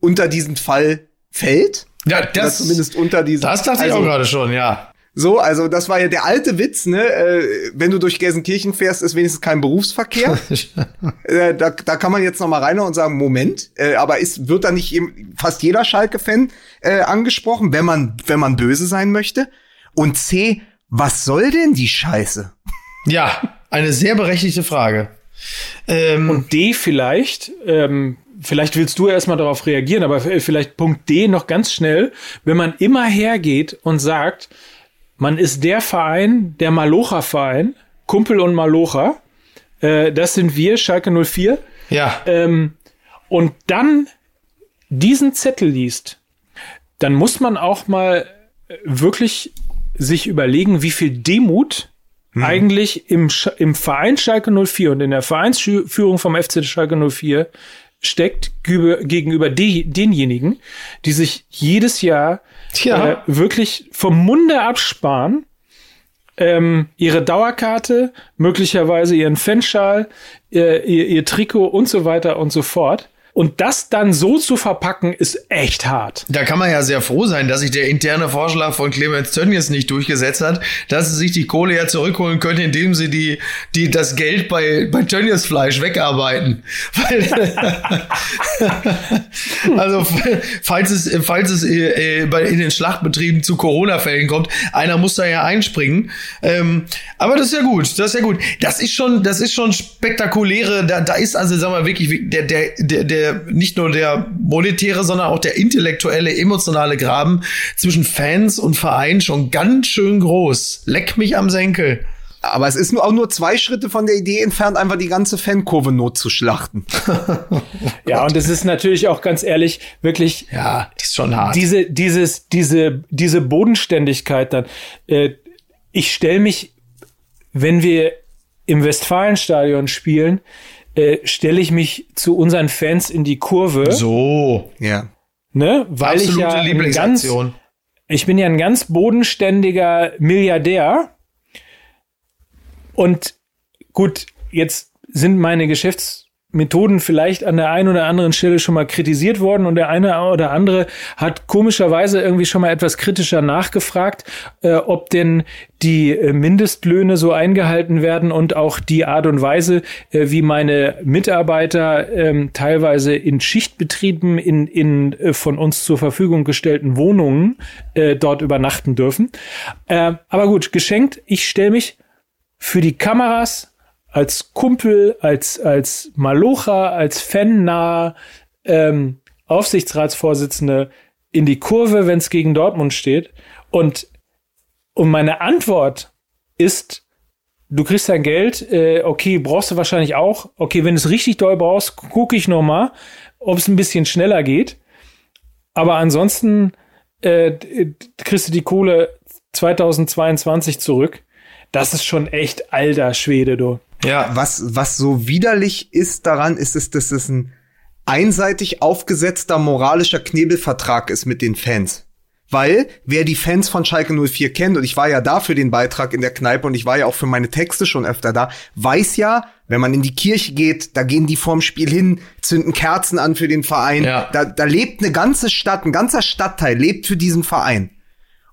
unter diesen Fall fällt. Ja, Oder das, zumindest unter diesen. das dachte ich also, auch gerade schon, ja. So, also das war ja der alte Witz, ne? Äh, wenn du durch Gelsenkirchen fährst, ist wenigstens kein Berufsverkehr. äh, da, da kann man jetzt noch mal rein und sagen, Moment, äh, aber ist, wird da nicht eben fast jeder Schalke-Fan äh, angesprochen, wenn man, wenn man böse sein möchte? Und C, was soll denn die Scheiße? ja, eine sehr berechtigte Frage. Ähm, Und D vielleicht, ähm, vielleicht willst du erstmal darauf reagieren, aber f- vielleicht Punkt D noch ganz schnell, wenn man immer hergeht und sagt, man ist der Verein, der Malocha-Verein, Kumpel und Malocha. Äh, das sind wir, Schalke 04. Ja. Ähm, und dann diesen Zettel liest, dann muss man auch mal äh, wirklich sich überlegen, wie viel Demut hm. eigentlich im, Sch im Verein Schalke 04 und in der Vereinsführung vom FC Schalke 04 steckt gegenüber de denjenigen, die sich jedes Jahr ja. äh, wirklich vom Munde absparen, ähm, ihre Dauerkarte, möglicherweise ihren Fanschal, äh, ihr, ihr Trikot und so weiter und so fort und das dann so zu verpacken, ist echt hart. Da kann man ja sehr froh sein, dass sich der interne Vorschlag von Clemens Tönnies nicht durchgesetzt hat, dass sie sich die Kohle ja zurückholen können, indem sie die, die, das Geld bei, bei Tönnies Fleisch wegarbeiten. also, falls es, falls es äh, bei, in den Schlachtbetrieben zu Corona-Fällen kommt, einer muss da ja einspringen. Ähm, aber das ist ja gut, das ist ja gut. Das ist schon, das ist schon spektakuläre, da, da ist also, sagen wir wirklich, der, der, der, der der, nicht nur der monetäre, sondern auch der intellektuelle, emotionale Graben zwischen Fans und Verein schon ganz schön groß. Leck mich am Senkel. Aber es ist nur auch nur zwei Schritte von der Idee entfernt, einfach die ganze Fankurve not zu schlachten. ja, und es ist natürlich auch ganz ehrlich, wirklich. Ja, das ist schon hart. Diese, dieses, diese, diese Bodenständigkeit dann. Äh, ich stelle mich, wenn wir im Westfalenstadion spielen, äh, stelle ich mich zu unseren Fans in die Kurve. So, ja. Ne? Weil Absolute ich ja Lieblingsaktion. Ganz, ich bin ja ein ganz bodenständiger Milliardär. Und gut, jetzt sind meine Geschäfts Methoden vielleicht an der einen oder anderen Stelle schon mal kritisiert worden und der eine oder andere hat komischerweise irgendwie schon mal etwas kritischer nachgefragt, äh, ob denn die äh, Mindestlöhne so eingehalten werden und auch die Art und Weise, äh, wie meine Mitarbeiter ähm, teilweise in Schichtbetrieben in, in äh, von uns zur Verfügung gestellten Wohnungen äh, dort übernachten dürfen. Äh, aber gut, geschenkt, ich stelle mich für die Kameras als Kumpel, als, als Malocha, als Fan-nah ähm, Aufsichtsratsvorsitzende in die Kurve, wenn es gegen Dortmund steht. Und, und meine Antwort ist, du kriegst dein Geld, äh, okay, brauchst du wahrscheinlich auch. Okay, wenn du es richtig doll brauchst, gucke ich noch mal, ob es ein bisschen schneller geht. Aber ansonsten äh, kriegst du die Kohle 2022 zurück. Das ist schon echt alter Schwede, du. Ja. Was, was so widerlich ist daran, ist, ist, dass es ein einseitig aufgesetzter moralischer Knebelvertrag ist mit den Fans. Weil, wer die Fans von Schalke 04 kennt, und ich war ja da für den Beitrag in der Kneipe und ich war ja auch für meine Texte schon öfter da, weiß ja, wenn man in die Kirche geht, da gehen die vorm Spiel hin, zünden Kerzen an für den Verein. Ja. Da, da lebt eine ganze Stadt, ein ganzer Stadtteil lebt für diesen Verein.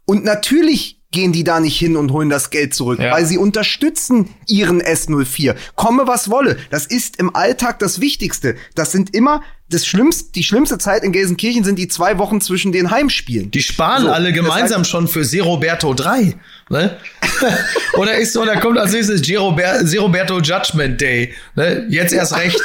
Und natürlich gehen die da nicht hin und holen das Geld zurück, ja. weil sie unterstützen ihren S04. Komme was wolle. Das ist im Alltag das Wichtigste. Das sind immer das schlimmste, die schlimmste Zeit in Gelsenkirchen sind die zwei Wochen zwischen den Heimspielen. Die sparen so, alle gemeinsam heißt, schon für Seroberto 3. Ne? oder ist oder kommt als nächstes Seroberto Judgment Day. Ne? Jetzt erst recht.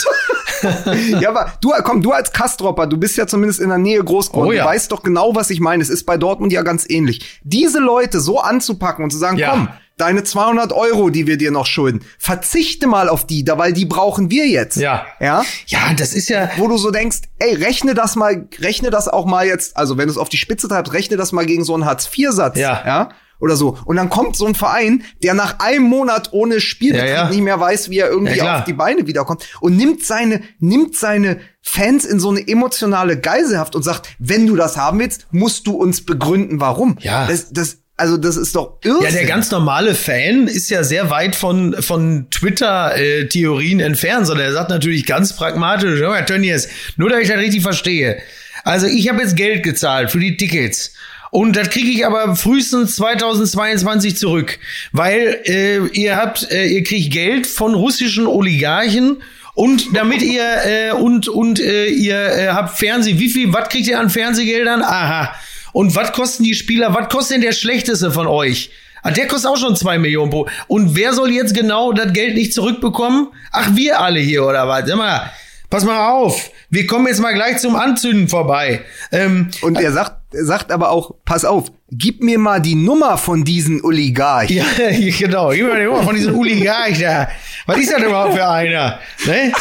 ja, aber du, komm, du als Kastropper, du bist ja zumindest in der Nähe groß geworden. Oh, ja. Du weißt doch genau, was ich meine. Es ist bei Dortmund ja ganz ähnlich. Diese Leute so anzupacken und zu sagen, ja. komm, deine 200 Euro, die wir dir noch schulden, verzichte mal auf die, da, weil die brauchen wir jetzt. Ja. Ja. Ja, das ist ja. Wo du so denkst, ey, rechne das mal, rechne das auch mal jetzt, also wenn du es auf die Spitze treibst, rechne das mal gegen so einen Hartz-IV-Satz. Ja. Ja oder so. Und dann kommt so ein Verein, der nach einem Monat ohne Spielbetrieb ja, ja. nicht mehr weiß, wie er irgendwie ja, auf die Beine wiederkommt und nimmt seine, nimmt seine Fans in so eine emotionale Geiselhaft und sagt, wenn du das haben willst, musst du uns begründen, warum. Ja. Das, das, also das ist doch irre. Ja, der ganz normale Fan ist ja sehr weit von von Twitter-Theorien entfernt, sondern er sagt natürlich ganz pragmatisch, Herr Tönnies, nur damit ich das richtig verstehe. Also ich habe jetzt Geld gezahlt für die Tickets. Und das kriege ich aber frühestens 2022 zurück, weil äh, ihr habt, äh, ihr kriegt Geld von russischen Oligarchen und damit ihr äh, und und äh, ihr äh, habt Fernseh, wie viel, was kriegt ihr an Fernsehgeldern? Aha. Und was kosten die Spieler? Was kostet denn der schlechteste von euch? Ah, der kostet auch schon zwei Millionen pro. Und wer soll jetzt genau das Geld nicht zurückbekommen? Ach, wir alle hier oder was? Sag mal, pass mal auf. Wir kommen jetzt mal gleich zum Anzünden vorbei. Ähm, und er sagt, sagt aber auch, pass auf, gib mir mal die Nummer von diesen Oligarchen. Ja, genau. Gib mir die Nummer von diesem Oligarch da. Was ist das überhaupt für einer? Ne?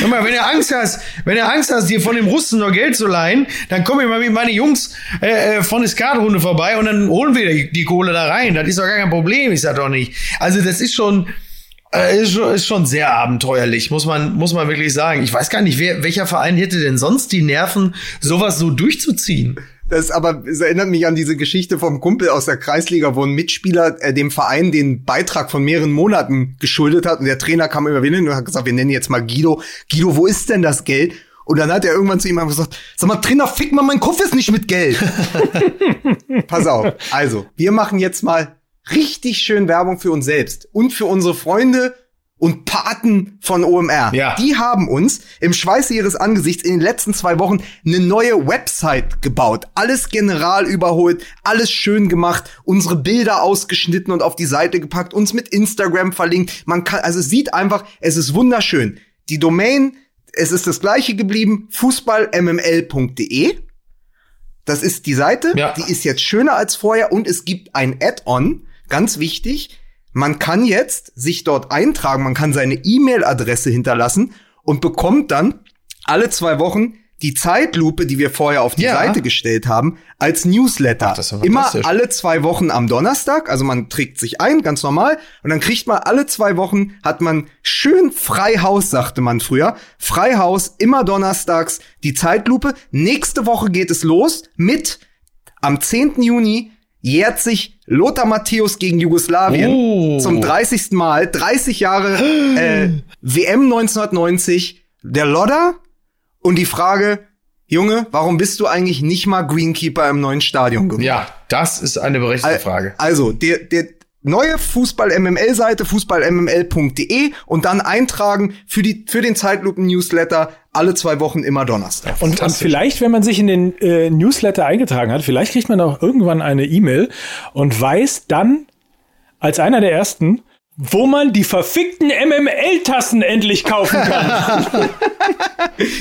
Guck mal, wenn du Angst hast, wenn du Angst hast, dir von dem Russen noch Geld zu leihen, dann komm ich mal mit meine Jungs äh, äh von der Skatrunde vorbei und dann holen wir die, Kohle da rein. Das ist doch gar kein Problem, ich sag doch nicht. Also das ist schon, ist schon, ist schon sehr abenteuerlich, muss man, muss man wirklich sagen. Ich weiß gar nicht, wer, welcher Verein hätte denn sonst die Nerven, sowas so durchzuziehen? Das aber es erinnert mich an diese Geschichte vom Kumpel aus der Kreisliga, wo ein Mitspieler äh, dem Verein den Beitrag von mehreren Monaten geschuldet hat und der Trainer kam hin und hat gesagt, wir nennen jetzt mal Guido. Guido, wo ist denn das Geld? Und dann hat er irgendwann zu ihm gesagt, sag mal, Trainer, fick mal, mein Kopf ist nicht mit Geld. Pass auf. Also, wir machen jetzt mal richtig schön Werbung für uns selbst und für unsere Freunde und Paten von OMR. Ja. Die haben uns im Schweiße ihres Angesichts in den letzten zwei Wochen eine neue Website gebaut. Alles general überholt, alles schön gemacht, unsere Bilder ausgeschnitten und auf die Seite gepackt, uns mit Instagram verlinkt. Man kann, also es sieht einfach, es ist wunderschön. Die Domain, es ist das gleiche geblieben, fußballmml.de. Das ist die Seite, Ja. die ist jetzt schöner als vorher und es gibt ein Add-on, ganz wichtig. Man kann jetzt sich dort eintragen, man kann seine E-Mail-Adresse hinterlassen und bekommt dann alle zwei Wochen die Zeitlupe, die wir vorher auf die Ja. Seite gestellt haben, als Newsletter. Ach, Immer alle zwei Wochen am Donnerstag, also man trägt sich ein, ganz normal, und dann kriegt man alle zwei Wochen, hat man schön Freihaus, sagte man früher. Freihaus, immer donnerstags die Zeitlupe. Nächste Woche geht es los mit am 10. Juni jährt sich Lothar Matthäus gegen Jugoslawien Oh. zum 30. Mal, 30 Jahre äh, WM 1990, der Lodder und die Frage, Junge, warum bist du eigentlich nicht mal Greenkeeper im neuen Stadion geworden? Ja, das ist eine berechtigte Frage. Also, der, der neue Fußball-MML-Seite, fußballmml.de und dann eintragen für, die, für den Zeitlupen-Newsletter alle zwei Wochen immer Donnerstag. Und, und vielleicht, wenn man sich in den äh, Newsletter eingetragen hat, vielleicht kriegt man auch irgendwann eine E-Mail und weiß dann als einer der ersten, wo man die verfickten MML-Tassen endlich kaufen kann.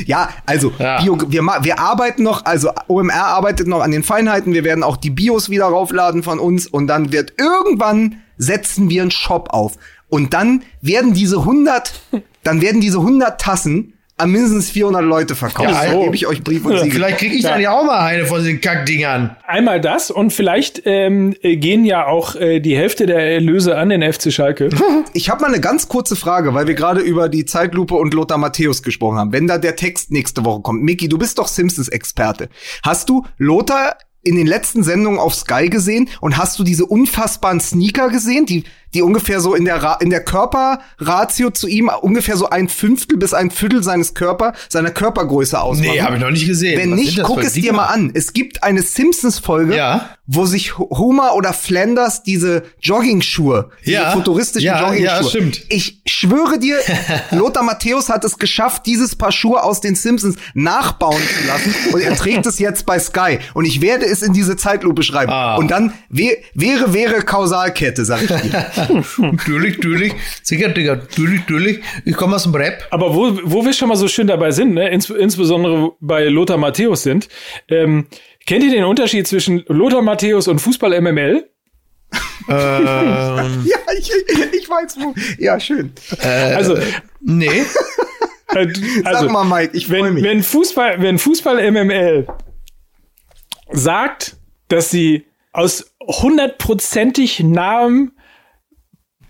Ja, also Ja. Bio, wir, wir arbeiten noch, also OMR arbeitet noch an den Feinheiten. Wir werden auch die Bios wieder raufladen von uns und dann wird irgendwann setzen wir einen Shop auf und dann werden diese 100, dann werden diese 100 Tassen an mindestens 400 Leute verkauft. Ja, dann so. gebe ich euch Brief und Siegel. Vielleicht kriege ich Ja. dann ja auch mal eine von den Kackdingern. Einmal das und vielleicht ähm, äh, gehen ja auch äh, die Hälfte der Erlöse an den FC Schalke. Ich habe mal eine ganz kurze Frage, weil wir gerade über die Zeitlupe und Lothar Matthäus gesprochen haben. Wenn da der Text nächste Woche kommt. Micky, du bist doch Simpsons-Experte. Hast du Lothar in den letzten Sendungen auf Sky gesehen und hast du diese unfassbaren Sneaker gesehen, die, die ungefähr so in der, Ra in der Körperratio zu ihm ungefähr so ein Fünftel bis ein Viertel seines Körper, seiner Körpergröße ausmachen? Nee, habe ich noch nicht gesehen. Wenn Was nicht, guck es dir mal an. Es gibt eine Simpsons-Folge, Ja. wo sich Ho- Homer oder Flanders diese Jogging-Schuhe, diese Ja. futuristischen Ja, Jogging-Schuhe. ja, stimmt. Ich schwöre dir, Lothar Matthäus hat es geschafft, dieses Paar Schuhe aus den Simpsons nachbauen zu lassen und er trägt es jetzt bei Sky. Und ich werde es in diese Zeitlupe schreiben. Ah. Und dann wär, wäre, wäre Kausalkette, sag ich dir. Natürlich, natürlich. Sicher, Digga. Natürlich, natürlich. Ich komme aus dem Rap. Aber wo, wo wir schon mal so schön dabei sind, ne, ins, insbesondere bei Lothar Matthäus sind, ähm, kennt ihr den Unterschied zwischen Lothar Matthäus und Fußball MML? Ähm, ja, ich, ich weiß wo. Ja, schön. Also, nee. äh, also Sag mal, Mike, ich freue wenn, mich. wenn Fußball, wenn Fußball MML sagt, dass sie aus hundertprozentig nahem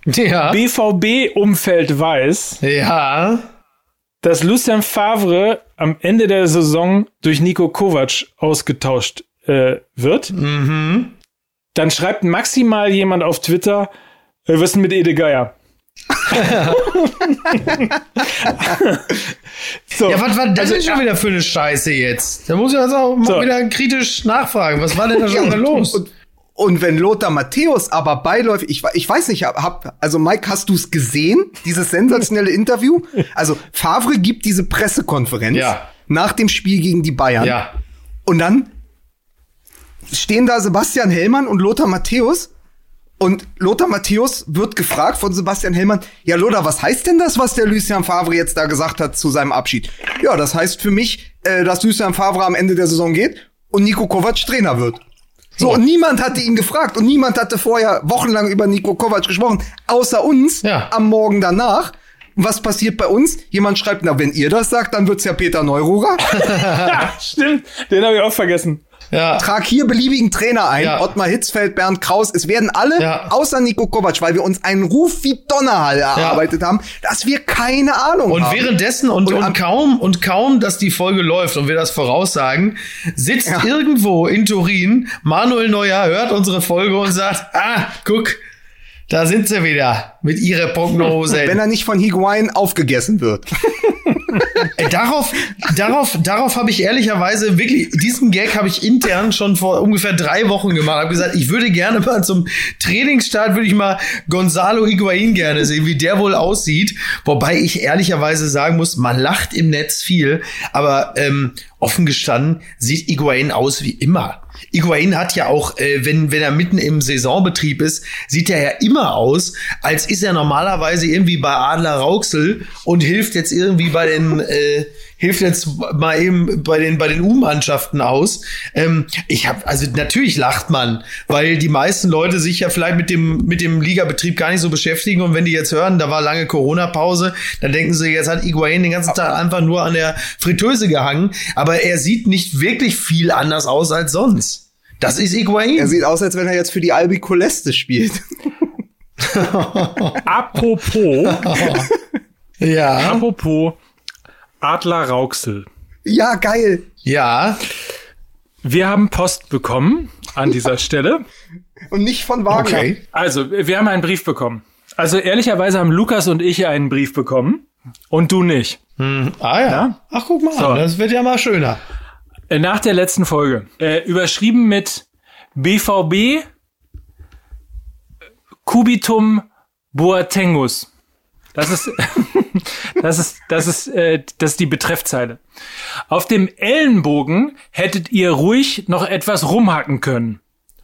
Ja. BVB-Umfeld weiß, Ja. dass Lucien Favre am Ende der Saison durch Nico Kovac ausgetauscht äh, wird, Mhm. dann schreibt maximal jemand auf Twitter, äh, was ist denn mit Ede Geier? so, Ja, was war das Also, denn schon wieder für eine Scheiße jetzt? Da muss ich also auch mal So. wieder kritisch nachfragen. Was war denn da schon wieder los? Und, und wenn Lothar Matthäus aber beiläufig, ich, ich weiß nicht, hab, also Mike, hast du es gesehen, dieses sensationelle Interview? Also Favre gibt diese Pressekonferenz Ja. nach dem Spiel gegen die Bayern. Ja. Und dann stehen da Sebastian Hellmann und Lothar Matthäus. Und Lothar Matthäus wird gefragt von Sebastian Hellmann, ja Lothar, was heißt denn das, was der Lucien Favre jetzt da gesagt hat zu seinem Abschied? Ja, das heißt für mich, äh, dass Lucien Favre am Ende der Saison geht. und Nico Kovac Trainer wird. So, und niemand hatte ihn gefragt und niemand hatte vorher wochenlang über Nico Kovac gesprochen, außer uns Ja. am Morgen danach. Und Was passiert bei uns? Jemand schreibt, na, wenn ihr das sagt, dann wird's ja Peter Neururer. Ja, stimmt. Den habe ich auch vergessen. Ja. Trag hier beliebigen Trainer ein. Ja. Ottmar Hitzfeld, Bernd Kraus. Es werden alle, Ja. außer Nico Kovac, weil wir uns einen Ruf wie Donnerhall erarbeitet haben, dass wir keine Ahnung Und haben. währenddessen und, Und und, kaum und kaum, dass die Folge läuft und wir das voraussagen, sitzt Ja. irgendwo in Turin Manuel Neuer, hört unsere Folge und sagt, ah, guck, da sind sie wieder mit ihrer Prognose. wenn er nicht von Higuain aufgegessen wird. Äh, darauf, darauf, darauf habe ich ehrlicherweise wirklich, diesen Gag habe ich intern schon vor ungefähr drei Wochen gemacht. Habe gesagt, ich würde gerne mal zum Trainingsstart, würde ich mal Gonzalo Higuain gerne sehen, wie der wohl aussieht. Wobei ich ehrlicherweise sagen muss, man lacht im Netz viel, aber ähm, offen gestanden sieht Higuain aus wie immer. Higuain hat ja auch, äh, wenn, wenn er mitten im Saisonbetrieb ist, sieht er ja immer aus, als ist er normalerweise irgendwie bei Adler Rauxel und hilft jetzt irgendwie bei den, äh, hilft jetzt mal eben bei den, bei den U-Mannschaften aus. Ähm, ich habe, also natürlich lacht man, weil die meisten Leute sich ja vielleicht mit dem, mit dem Ligabetrieb gar nicht so beschäftigen und wenn die jetzt hören, da war lange Corona-Pause, dann denken sie, jetzt hat Higuain den ganzen Tag einfach nur an der Fritteuse gehangen, aber er sieht nicht wirklich viel anders aus als sonst. Das ist Higuain. Er sieht aus, als wenn er jetzt für die Albi Coleste spielt. Apropos, ja, apropos Adler Rauxel. ja, geil. ja. Wir haben Post bekommen an dieser Stelle. Und nicht von Wagner. Okay. Also, wir haben einen Brief bekommen. Also, ehrlicherweise haben Lukas und ich einen Brief bekommen. Und du nicht. Hm. Ah ja. Ja? Ach, guck mal, So. an, das wird ja mal schöner. Äh, Nach der letzten Folge. Äh, überschrieben mit BVB Cubitum Boatengus. Das ist, das ist, das ist, äh, das ist die Betreffzeile. Auf dem Ellenbogen hättet ihr ruhig noch etwas rumhacken können.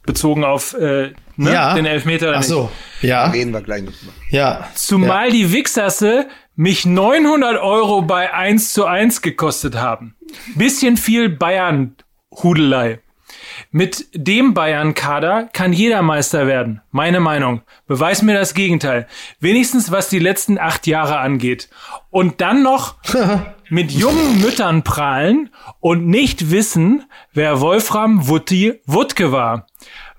Bezogen auf äh, ne, Ja. den Elfmeter. Ach nicht. so. Ja. Reden wir gleich noch. Ja. Zumal die Wichsasse mich 900 Euro bei 1 zu 1 gekostet haben. Bisschen viel Bayern-Hudelei. Mit dem Bayern-Kader kann jeder Meister werden. Meine Meinung. Beweis mir das Gegenteil. Wenigstens was die letzten acht Jahre angeht. Und dann noch mit jungen Müttern prahlen und nicht wissen, wer Wolfram Wutti Wuttke war.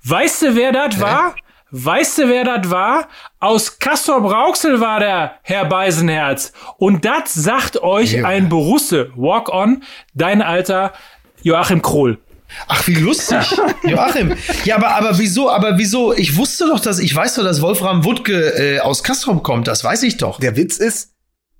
Weißt du, wer das war? Weißt du, wer das war? Aus Castor Brauxel war der Herr Beisenherz. Und das sagt euch Ja. ein Borusse. Walk on, dein alter Joachim Krohl. Ach, wie lustig. Joachim. Ja, aber, aber wieso, aber wieso? Ich wusste doch, dass, ich weiß doch, dass Wolfram Wuttke äh, aus Kastrop kommt. Das weiß ich doch. Der Witz ist,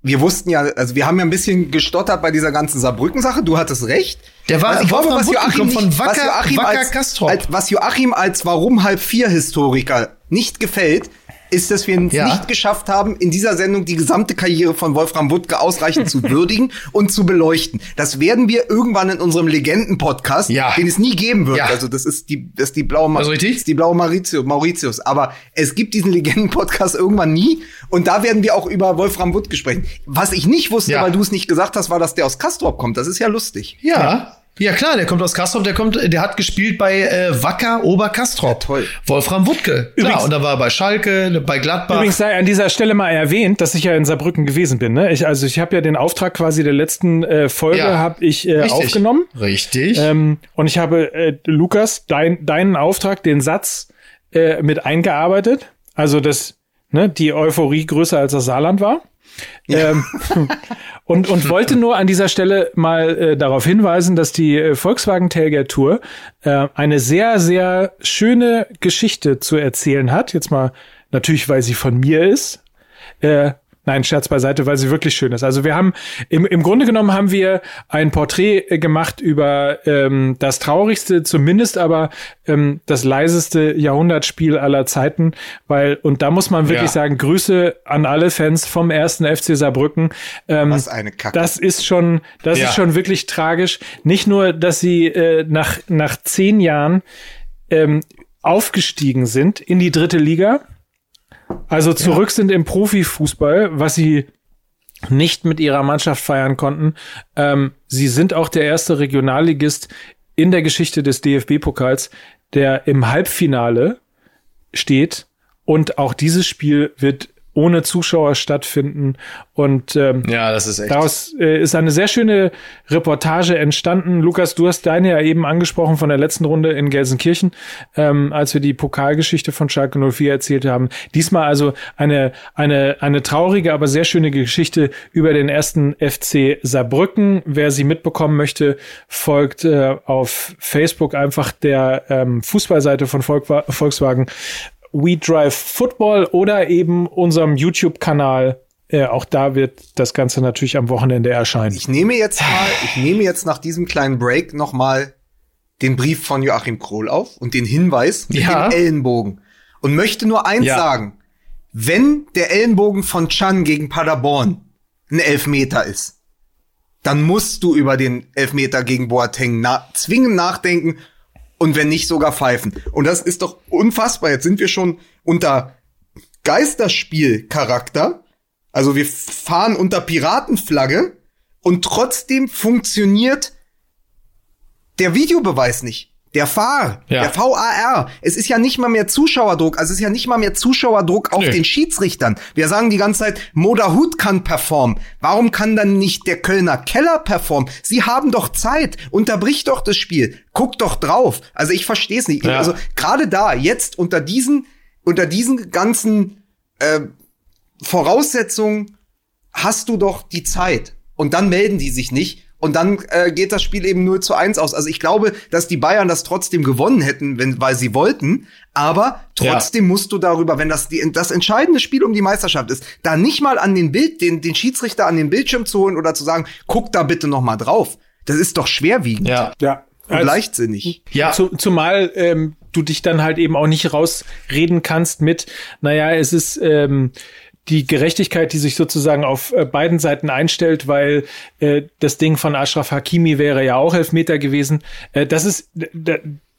wir wussten ja, also wir haben ja ein bisschen gestottert bei dieser ganzen Saarbrücken-Sache. Du hattest recht. Der war- Also ich glaube, was Joachim, kommt von nicht- was Wacker- Joachim Wacker als, als, was Joachim als Warum halb vier Historiker nicht gefällt, ist, dass wir es Ja. nicht geschafft haben, in dieser Sendung die gesamte Karriere von Wolfram Wuttke ausreichend zu würdigen und zu beleuchten. Das werden wir irgendwann in unserem Legenden-Podcast, Ja. den es nie geben wird. Ja. Also das ist die, das ist die blaue, Ma- Das ist die blaue Mauritius, Mauritius. Aber es gibt diesen Legenden-Podcast irgendwann nie. Und da werden wir auch über Wolfram Wuttke sprechen. Was ich nicht wusste, weil du es nicht gesagt hast, war, dass der aus Kastrop kommt. Das ist ja lustig. Ja. Ja, klar, der kommt aus Kastrop, der kommt, der hat gespielt bei äh, Wacker Oberkastrop. toll. Wolfram Wuttke. Übrigens- Klar, und da war er bei Schalke, bei Gladbach. Übrigens sei an dieser Stelle mal erwähnt, dass ich ja in Saarbrücken gewesen bin. Ne? Ich, also ich habe ja den Auftrag quasi der letzten äh, Folge Ja. habe ich äh, Richtig. aufgenommen. Richtig. Ähm, und ich habe, äh, Lukas, dein, deinen Auftrag, den Satz äh, mit eingearbeitet. Also, dass ne, die Euphorie größer als das Saarland war. Ähm, und, und wollte nur an dieser Stelle mal äh, darauf hinweisen, dass die äh, Volkswagen Tailgate Tour äh, eine sehr, sehr schöne Geschichte zu erzählen hat. Jetzt mal natürlich, weil sie von mir ist. Äh, nein, Scherz beiseite, weil sie wirklich schön ist. Also wir haben im, im Grunde genommen haben wir ein Porträt äh, gemacht über ähm, das traurigste, zumindest aber ähm, das leiseste Jahrhundertspiel aller Zeiten, weil und da muss man wirklich Ja. sagen Grüße an alle Fans vom ersten FC Saarbrücken. Ähm, Was eine Kacke. das ist schon, das Ja. ist schon wirklich tragisch. Nicht nur, dass sie äh, nach nach zehn Jahren ähm, aufgestiegen sind in die dritte Liga, also zurück sind im Profifußball, was sie nicht mit ihrer Mannschaft feiern konnten. Ähm, sie sind auch der erste Regionalligist in der Geschichte des DFB-Pokals, der im Halbfinale steht. Und auch dieses Spiel wird ohne Zuschauer stattfinden. Und ähm, ja, das ist echt. daraus äh, ist eine sehr schöne Reportage entstanden. Lukas, du hast deine ja eben angesprochen von der letzten Runde in Gelsenkirchen, ähm, als wir die Pokalgeschichte von Schalke 04 erzählt haben. Diesmal also eine, eine, eine traurige, aber sehr schöne Geschichte über den ersten FC Saarbrücken. Wer sie mitbekommen möchte, folgt äh, auf Facebook einfach der ähm, Fußballseite von Volk Volkswagen We Drive Football oder eben unserem YouTube-Kanal. Äh, auch da wird das Ganze natürlich am Wochenende erscheinen. Ich nehme jetzt mal, ich nehme jetzt nach diesem kleinen Break noch mal den Brief von Joachim Krohl auf und den Hinweis mit Ja. dem Ellenbogen und möchte nur eins Ja. sagen: Wenn der Ellenbogen von Chan gegen Paderborn ein Elfmeter ist, dann musst du über den Elfmeter gegen Boateng na zwingend nachdenken und wenn nicht sogar pfeifen. Und das ist doch unfassbar. Jetzt sind wir schon unter Geisterspielcharakter. Also wir fahren unter Piratenflagge und trotzdem funktioniert der Videobeweis nicht. Der VAR, Ja. der VAR. Es ist ja nicht mal mehr Zuschauerdruck. Also es ist ja nicht mal mehr Zuschauerdruck auf Nö. den Schiedsrichtern. Wir sagen die ganze Zeit, Moderhut kann performen. Warum kann dann nicht der Kölner Keller performen? Sie haben doch Zeit. Unterbrich doch das Spiel. Guck doch drauf. Also ich verstehe es nicht. Ja. Also gerade da, jetzt unter diesen, unter diesen ganzen äh, Voraussetzungen hast du doch die Zeit. Und dann melden die sich nicht. Und dann äh, geht das Spiel eben 0 zu 1 aus. Also ich glaube, dass die Bayern das trotzdem gewonnen hätten, wenn, weil sie wollten. Aber trotzdem musst du darüber, wenn das die, das entscheidende Spiel um die Meisterschaft ist, da nicht mal an den Bild, den, den Schiedsrichter an den Bildschirm zu holen oder zu sagen, guck da bitte noch mal drauf. Das ist doch schwerwiegend Ja. Ja. und leichtsinnig. Ja. Zu, zumal ähm, du dich dann halt eben auch nicht rausreden kannst mit, naja, es ist ähm, die Gerechtigkeit, die sich sozusagen auf äh, beiden Seiten einstellt, weil äh, das Ding von Ashraf Hakimi wäre ja auch Elfmeter gewesen. Äh, das ist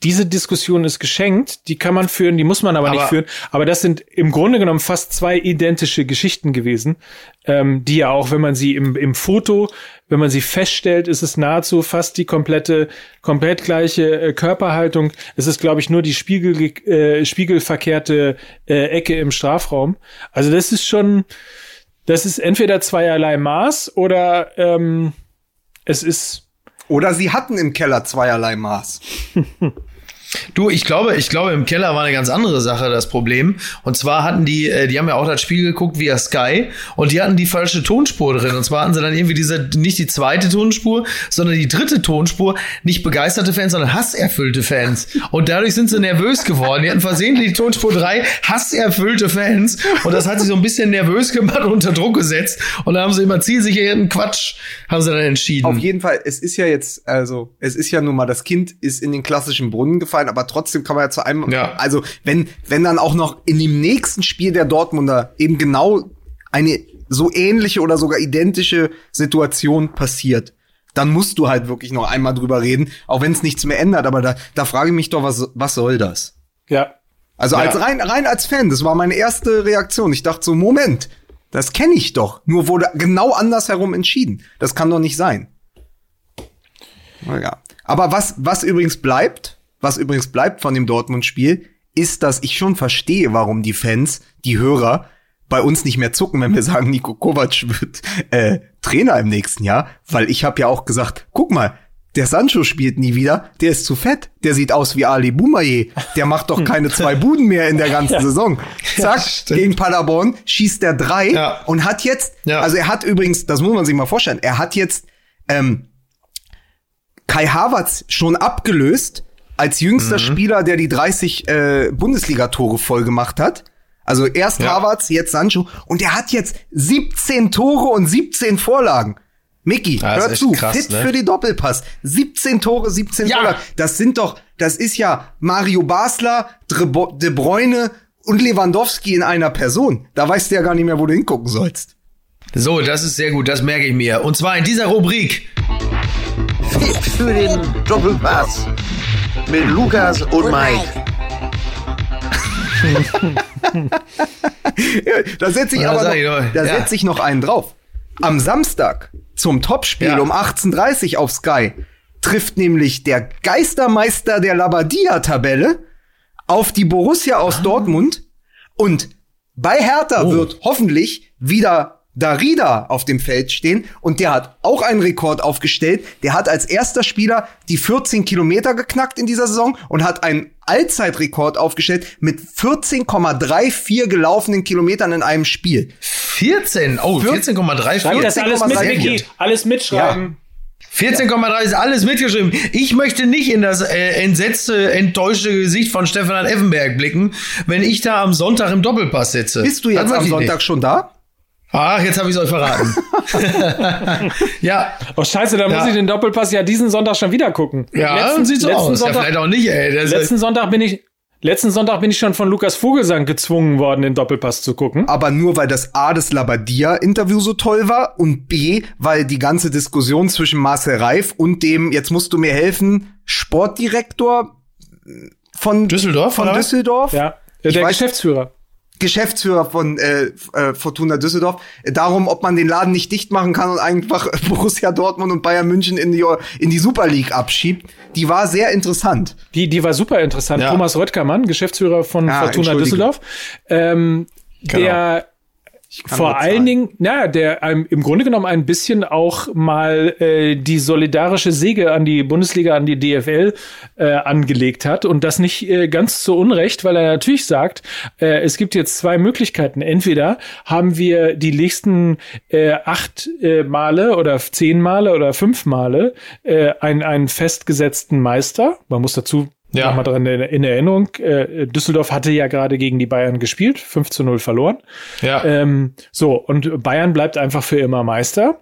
diese Diskussion ist geschenkt, die kann man führen, die muss man aber, nicht Aber- führen. Aber das sind im Grunde genommen fast zwei identische Geschichten gewesen, ähm, die ja auch, wenn man sie im, im Foto, wenn man sie feststellt, ist es nahezu fast die komplette, komplett gleiche äh, Körperhaltung. Es ist, glaube ich, nur die Spiegel, äh, spiegelverkehrte äh, Ecke im Strafraum. Also das ist schon, das ist entweder zweierlei Maß oder ähm, es ist Oder sie hatten im Keller zweierlei Maß. Du, ich glaube, ich glaube, im Keller war eine ganz andere Sache das Problem. Und zwar hatten die, äh, die haben ja auch das Spiel geguckt via Sky und die hatten die falsche Tonspur drin. Und zwar hatten sie dann irgendwie diese, nicht die zweite Tonspur, sondern die dritte Tonspur. Nicht begeisterte Fans, sondern hasserfüllte Fans. Und dadurch sind sie nervös geworden. Die hatten versehentlich die Tonspur drei hasserfüllte Fans. Und das hat sie so ein bisschen nervös gemacht und unter Druck gesetzt. Und da haben sie immer zielsicheren Quatsch, haben sie dann entschieden. Auf jeden Fall, es ist ja jetzt, also, es ist ja nun mal, das Kind ist in den klassischen Brunnen gefallen, aber trotzdem kann man ja zu einem, Ja. also, wenn, wenn dann auch noch in dem nächsten Spiel der Dortmunder eben genau eine so ähnliche oder sogar identische Situation passiert, dann musst du halt wirklich noch einmal drüber reden, auch wenn es nichts mehr ändert, aber da, da frage ich mich doch, was, was soll das? ja Also Ja. als rein, rein als Fan, das war meine erste Reaktion. Ich dachte so, Moment, das kenne ich doch. Nur wurde genau andersherum entschieden. Das kann doch nicht sein. Na ja. Aber was, was übrigens bleibt, was übrigens bleibt von dem Dortmund-Spiel, ist, dass ich schon verstehe, warum die Fans, die Hörer, bei uns nicht mehr zucken, wenn wir sagen, Nico Kovac wird äh, Trainer im nächsten Jahr, weil ich habe ja auch gesagt, guck mal, der Sancho spielt nie wieder, der ist zu fett, der sieht aus wie Ali Boumaier, der macht doch keine zwei Buden mehr in der ganzen Saison. Zack, stimmt. gegen Paderborn schießt er drei Ja. und hat jetzt, Ja. also er hat übrigens, das muss man sich mal vorstellen, er hat jetzt ähm, Kai Havertz schon abgelöst als jüngster Spieler, der die 30 äh, Bundesliga-Tore voll gemacht hat. Also erst Ja. Havertz, jetzt Sancho. Und er hat jetzt 17 Tore und 17 Vorlagen. Mickey, Ja, hör zu, krass, fit ne? für die Doppelpass. 17 Tore, 17 Ja. Vorlagen. Das sind doch, das ist ja Mario Basler, De Bruyne und Lewandowski in einer Person. Da weißt du ja gar nicht mehr, wo du hingucken sollst. So, das ist sehr gut, das merke ich mir. Und zwar in dieser Rubrik. Fit für den Doppelpass mit Lukas und Mike. Ja, da setze ich aber noch, da Ja. setze ich noch einen drauf. Am Samstag zum Topspiel Ja. um 18.30 auf Sky trifft nämlich der Geistermeister der Labadia-Tabelle auf die Borussia aus Dortmund und bei Hertha Oh. wird hoffentlich wieder Darida auf dem Feld stehen und der hat auch einen Rekord aufgestellt. Der hat als erster Spieler die 14 Kilometer geknackt in dieser Saison und hat einen Allzeitrekord aufgestellt mit 14,34 gelaufenen Kilometern in einem Spiel. 14, oh, 14,3. Schreib das alles mit, 14,3. Vicky. Alles mitschreiben. 14,3 ist alles mitgeschrieben. Ich möchte nicht in das äh, entsetzte, enttäuschte Gesicht von Stefan Effenberg blicken, wenn ich da am Sonntag im Doppelpass sitze. Bist du jetzt am Sonntag nicht. schon da? Ach, jetzt habe ich es euch verraten. ja, Oh scheiße, dann Ja. muss ich den Doppelpass ja diesen Sonntag schon wieder gucken. ja, letzten, sieht so letzten aus. Ja, Sonntag, vielleicht auch nicht, ey. Das letzten Sonntag bin ich letzten Sonntag bin ich schon von Lukas Vogelsang gezwungen worden, den Doppelpass zu gucken. aber nur weil das A des Labadia-Interview so toll war und B, weil die ganze Diskussion zwischen Marcel Reif und dem, jetzt musst du mir helfen, Sportdirektor von Düsseldorf, von oder? Düsseldorf, Ja, der weiß- Geschäftsführer. Geschäftsführer von äh, äh, Fortuna Düsseldorf, äh, darum, ob man den Laden nicht dicht machen kann und einfach Borussia Dortmund und Bayern München in die, in die Super League abschiebt. Die war sehr interessant. Die, die war super interessant. Ja. Thomas Röttgermann, Geschäftsführer von Ah, Fortuna. Düsseldorf, ähm, Genau. der vor allen. Dingen, na, der ähm, im Grunde genommen ein bisschen auch mal äh, die solidarische Säge an die Bundesliga, an die DFL äh, angelegt hat und das nicht äh, ganz zu Unrecht, weil er natürlich sagt, äh, es gibt jetzt zwei Möglichkeiten. Entweder haben wir die nächsten äh, acht äh, Male oder zehn Male oder fünf Male äh, einen, einen festgesetzten Meister. Man muss dazu Ja. nochmal dran in, in Erinnerung, äh, Düsseldorf hatte ja gerade gegen die Bayern gespielt, 5 zu 0 verloren. Ja. Ähm, so, und Bayern bleibt einfach für immer Meister.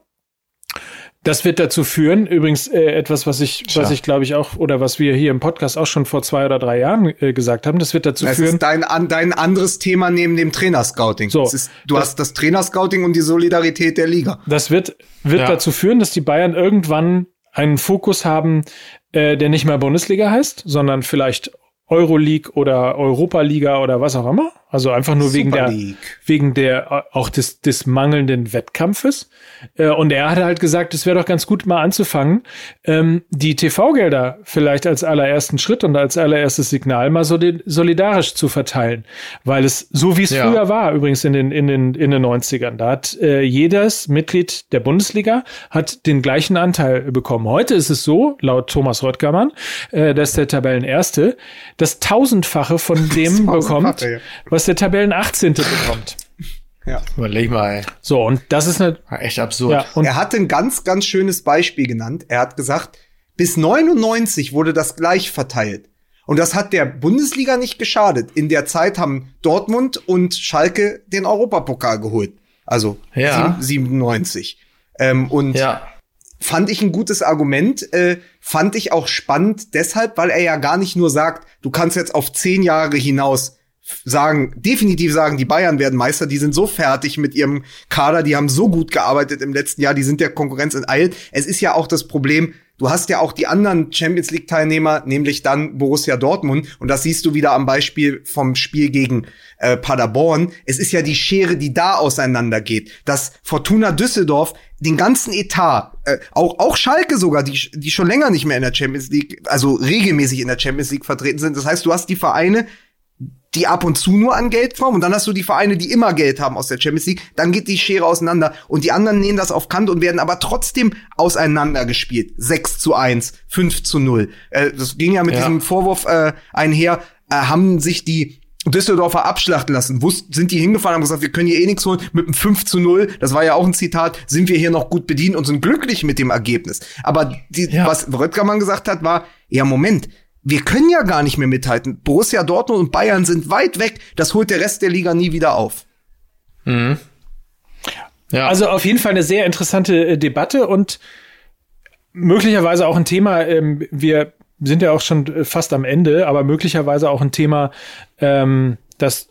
Das wird dazu führen, übrigens äh, etwas, was ich, was Tja. ich glaube ich auch, oder was wir hier im Podcast auch schon vor zwei oder drei Jahren äh, gesagt haben, das wird dazu Das führen. ist dein, an, dein anderes Thema neben dem Trainerscouting. So, Das ist, du das- hast das Trainerscouting und die Solidarität der Liga. Das wird, wird Ja. dazu führen, dass die Bayern irgendwann einen Fokus haben, äh, der nicht mehr Bundesliga heißt, sondern vielleicht Euroleague oder Europa-Liga oder was auch immer. Also einfach nur wegen der, League. wegen der, äh, auch des, des mangelnden Wettkampfes. Äh, und er hat halt gesagt, es wäre doch ganz gut mal anzufangen, ähm, die TV-Gelder vielleicht als allerersten Schritt und als allererstes Signal mal solidarisch zu verteilen. Weil es, so wie es Ja. früher war, übrigens in den, in den, in den 90ern, da hat äh, jedes Mitglied der Bundesliga hat den gleichen Anteil bekommen. Heute ist es so, laut Thomas Röttgermann, äh, dass der Tabellenerste das Tausendfache von dem bekommt, ja. Was der Tabellen 18. bekommt. Überleg mal, ey. So, und das ist eine, Echt absurd. ja, und er hat ein ganz, ganz schönes Beispiel genannt. Er hat gesagt, bis 99 wurde das gleich verteilt. Und das hat der Bundesliga nicht geschadet. In der Zeit haben Dortmund und Schalke den Europapokal geholt. Also Ja. sieb- 97. Ähm, und Ja. fand ich ein gutes Argument, äh, fand ich auch spannend deshalb, weil er ja gar nicht nur sagt, du kannst jetzt auf zehn Jahre hinaus sagen, definitiv sagen, die Bayern werden Meister, die sind so fertig mit ihrem Kader, die haben so gut gearbeitet im letzten Jahr, die sind der Konkurrenz enteilt. Es ist ja auch das Problem, du hast ja auch die anderen Champions League Teilnehmer, nämlich dann Borussia Dortmund und das siehst du wieder am Beispiel vom Spiel gegen äh, Paderborn. Es ist ja die Schere, die da auseinandergeht, dass Fortuna Düsseldorf den ganzen Etat, äh, auch auch Schalke sogar, die die schon länger nicht mehr in der Champions League, also regelmäßig in der Champions League vertreten sind. Das heißt, du hast die Vereine, die ab und zu nur an Geld kommen und dann hast du die Vereine, die immer Geld haben aus der Champions League, dann geht die Schere auseinander und die anderen nehmen das auf Kant und werden aber trotzdem auseinandergespielt. 6 zu 1, 5 zu 0. Äh, das ging ja mit Ja. diesem Vorwurf äh, einher, äh, haben sich die Düsseldorfer abschlachten lassen. Wusst, sind die hingefahren, haben gesagt, wir können hier eh nichts holen. Mit einem 5 zu 0, das war ja auch ein Zitat, sind wir hier noch gut bedient und sind glücklich mit dem Ergebnis. Aber die, Ja. was Röttgermann gesagt hat, war, ja, Moment, wir können ja gar nicht mehr mithalten. Borussia Dortmund und Bayern sind weit weg. Das holt der Rest der Liga nie wieder auf. Ja. Also auf jeden Fall eine sehr interessante äh, Debatte und möglicherweise auch ein Thema, ähm, wir sind ja auch schon äh, fast am Ende, aber möglicherweise auch ein Thema, ähm, das,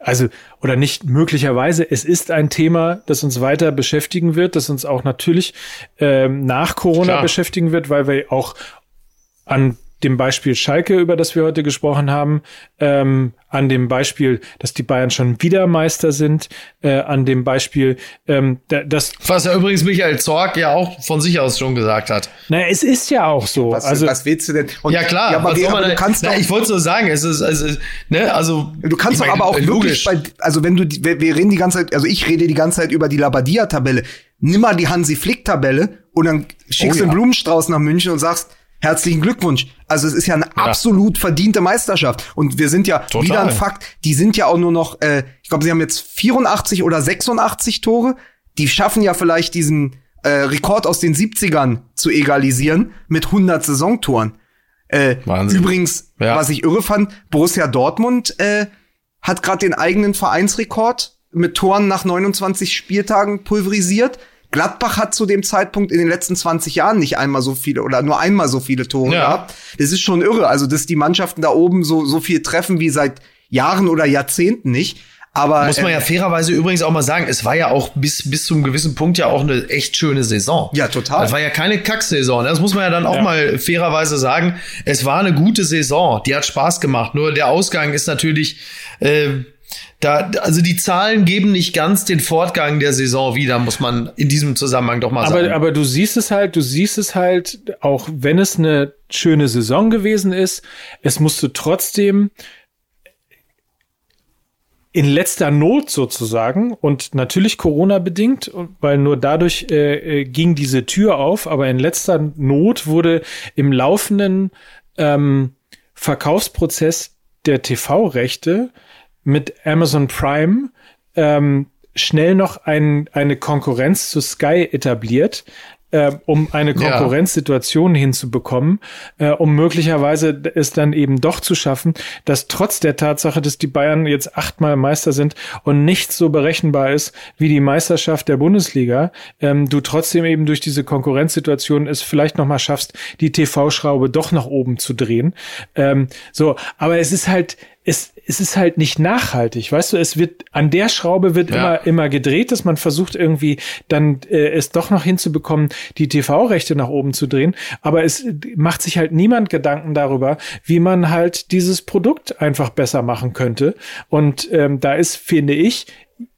also, oder nicht möglicherweise, es ist ein Thema, das uns weiter beschäftigen wird, das uns auch natürlich ähm, nach Corona Klar. beschäftigen wird, weil wir auch an dem Beispiel Schalke, über das wir heute gesprochen haben, ähm, an dem Beispiel, dass die Bayern schon wieder Meister sind, äh, an dem Beispiel, ähm, das was ja übrigens Michael Zorg ja auch von sich aus schon gesagt hat. Na, es ist ja auch so. Was, also was willst du denn? Und, ja klar, ja, aber, aber, aber du kannst na, doch, ich wollte so sagen, es ist also ne, also du kannst doch aber auch logisch. wirklich bei, also wenn du wir, wir reden die ganze Zeit, also ich rede die ganze Zeit über die Labadia Tabelle. Nimm mal die Hansi Flick Tabelle und dann schickst du Oh, einen ja. Blumenstrauß nach München und sagst Herzlichen Glückwunsch. Also es ist ja eine absolut verdiente Meisterschaft. Und wir sind ja Total. wieder ein Fakt, die sind ja auch nur noch, äh, ich glaube, sie haben jetzt 84 oder 86 Tore. Die schaffen ja vielleicht diesen äh, Rekord aus den 70ern zu egalisieren mit 100 Saisontoren. Äh, Wahnsinn. übrigens, Ja. was ich irre fand, Borussia Dortmund äh, hat gerade den eigenen Vereinsrekord mit Toren nach 29 Spieltagen pulverisiert. Gladbach hat zu dem Zeitpunkt in den letzten 20 Jahren nicht einmal so viele oder nur einmal so viele Tore Ja. gehabt. Das ist schon irre. Also, dass die Mannschaften da oben so, so viel treffen wie seit Jahren oder Jahrzehnten nicht. Aber Muss man äh, ja fairerweise übrigens auch mal sagen, es war ja auch bis, bis zu einem gewissen Punkt ja auch eine echt schöne Saison. Ja, total. Das war ja keine Kacksaison. Das muss man ja dann auch Ja. mal fairerweise sagen. Es war eine gute Saison. Die hat Spaß gemacht. Nur der Ausgang ist natürlich, äh, da, also die Zahlen geben nicht ganz den Fortgang der Saison wieder, muss man in diesem Zusammenhang doch mal sagen. Aber, aber du siehst es halt, du siehst es halt, auch wenn es eine schöne Saison gewesen ist, es musste trotzdem in letzter Not sozusagen und natürlich Corona bedingt, weil nur dadurch äh, äh, ging diese Tür auf, aber in letzter Not wurde im laufenden ähm, Verkaufsprozess der TV-Rechte mit Amazon Prime ähm, schnell noch ein, eine Konkurrenz zu Sky etabliert, äh, um eine Ja. Konkurrenzsituation hinzubekommen, äh, um möglicherweise es dann eben doch zu schaffen, dass trotz der Tatsache, dass die Bayern jetzt achtmal Meister sind und nicht so berechenbar ist wie die Meisterschaft der Bundesliga, ähm, du trotzdem eben durch diese Konkurrenzsituation es vielleicht noch mal schaffst, die TV-Schraube doch nach oben zu drehen. Ähm, so, aber es ist halt es, es ist halt nicht nachhaltig, weißt du, es wird, an der Schraube wird Ja. immer, immer gedreht, dass man versucht irgendwie dann äh, es doch noch hinzubekommen, die TV-Rechte nach oben zu drehen, aber es macht sich halt niemand Gedanken darüber, wie man halt dieses Produkt einfach besser machen könnte. Und ähm, da ist, finde ich,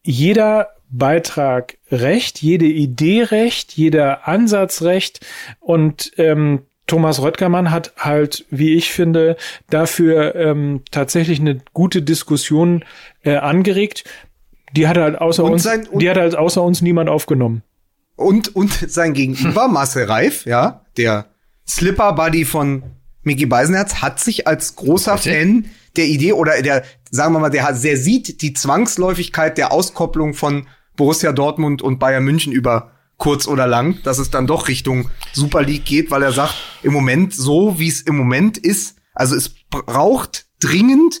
jeder Beitrag recht, jede Idee recht, jeder Ansatz recht. Und ähm, Thomas Röttgermann hat halt, wie ich finde, dafür ähm, tatsächlich eine gute Diskussion äh, angeregt. Die hat halt außer Und uns, sein- die hat halt außer uns niemand aufgenommen. Und, und sein Gegenüber, Marcel Reif, ja, der Slipper-Buddy von Mickey Beisenherz, hat sich als großer Richtig. Fan der Idee oder der, sagen wir mal, der, hat- der sieht die Zwangsläufigkeit der Auskopplung von Borussia Dortmund und Bayern München über kurz oder lang, dass es dann doch Richtung Super League geht, weil er sagt, im Moment so, wie es im Moment ist, also es braucht dringend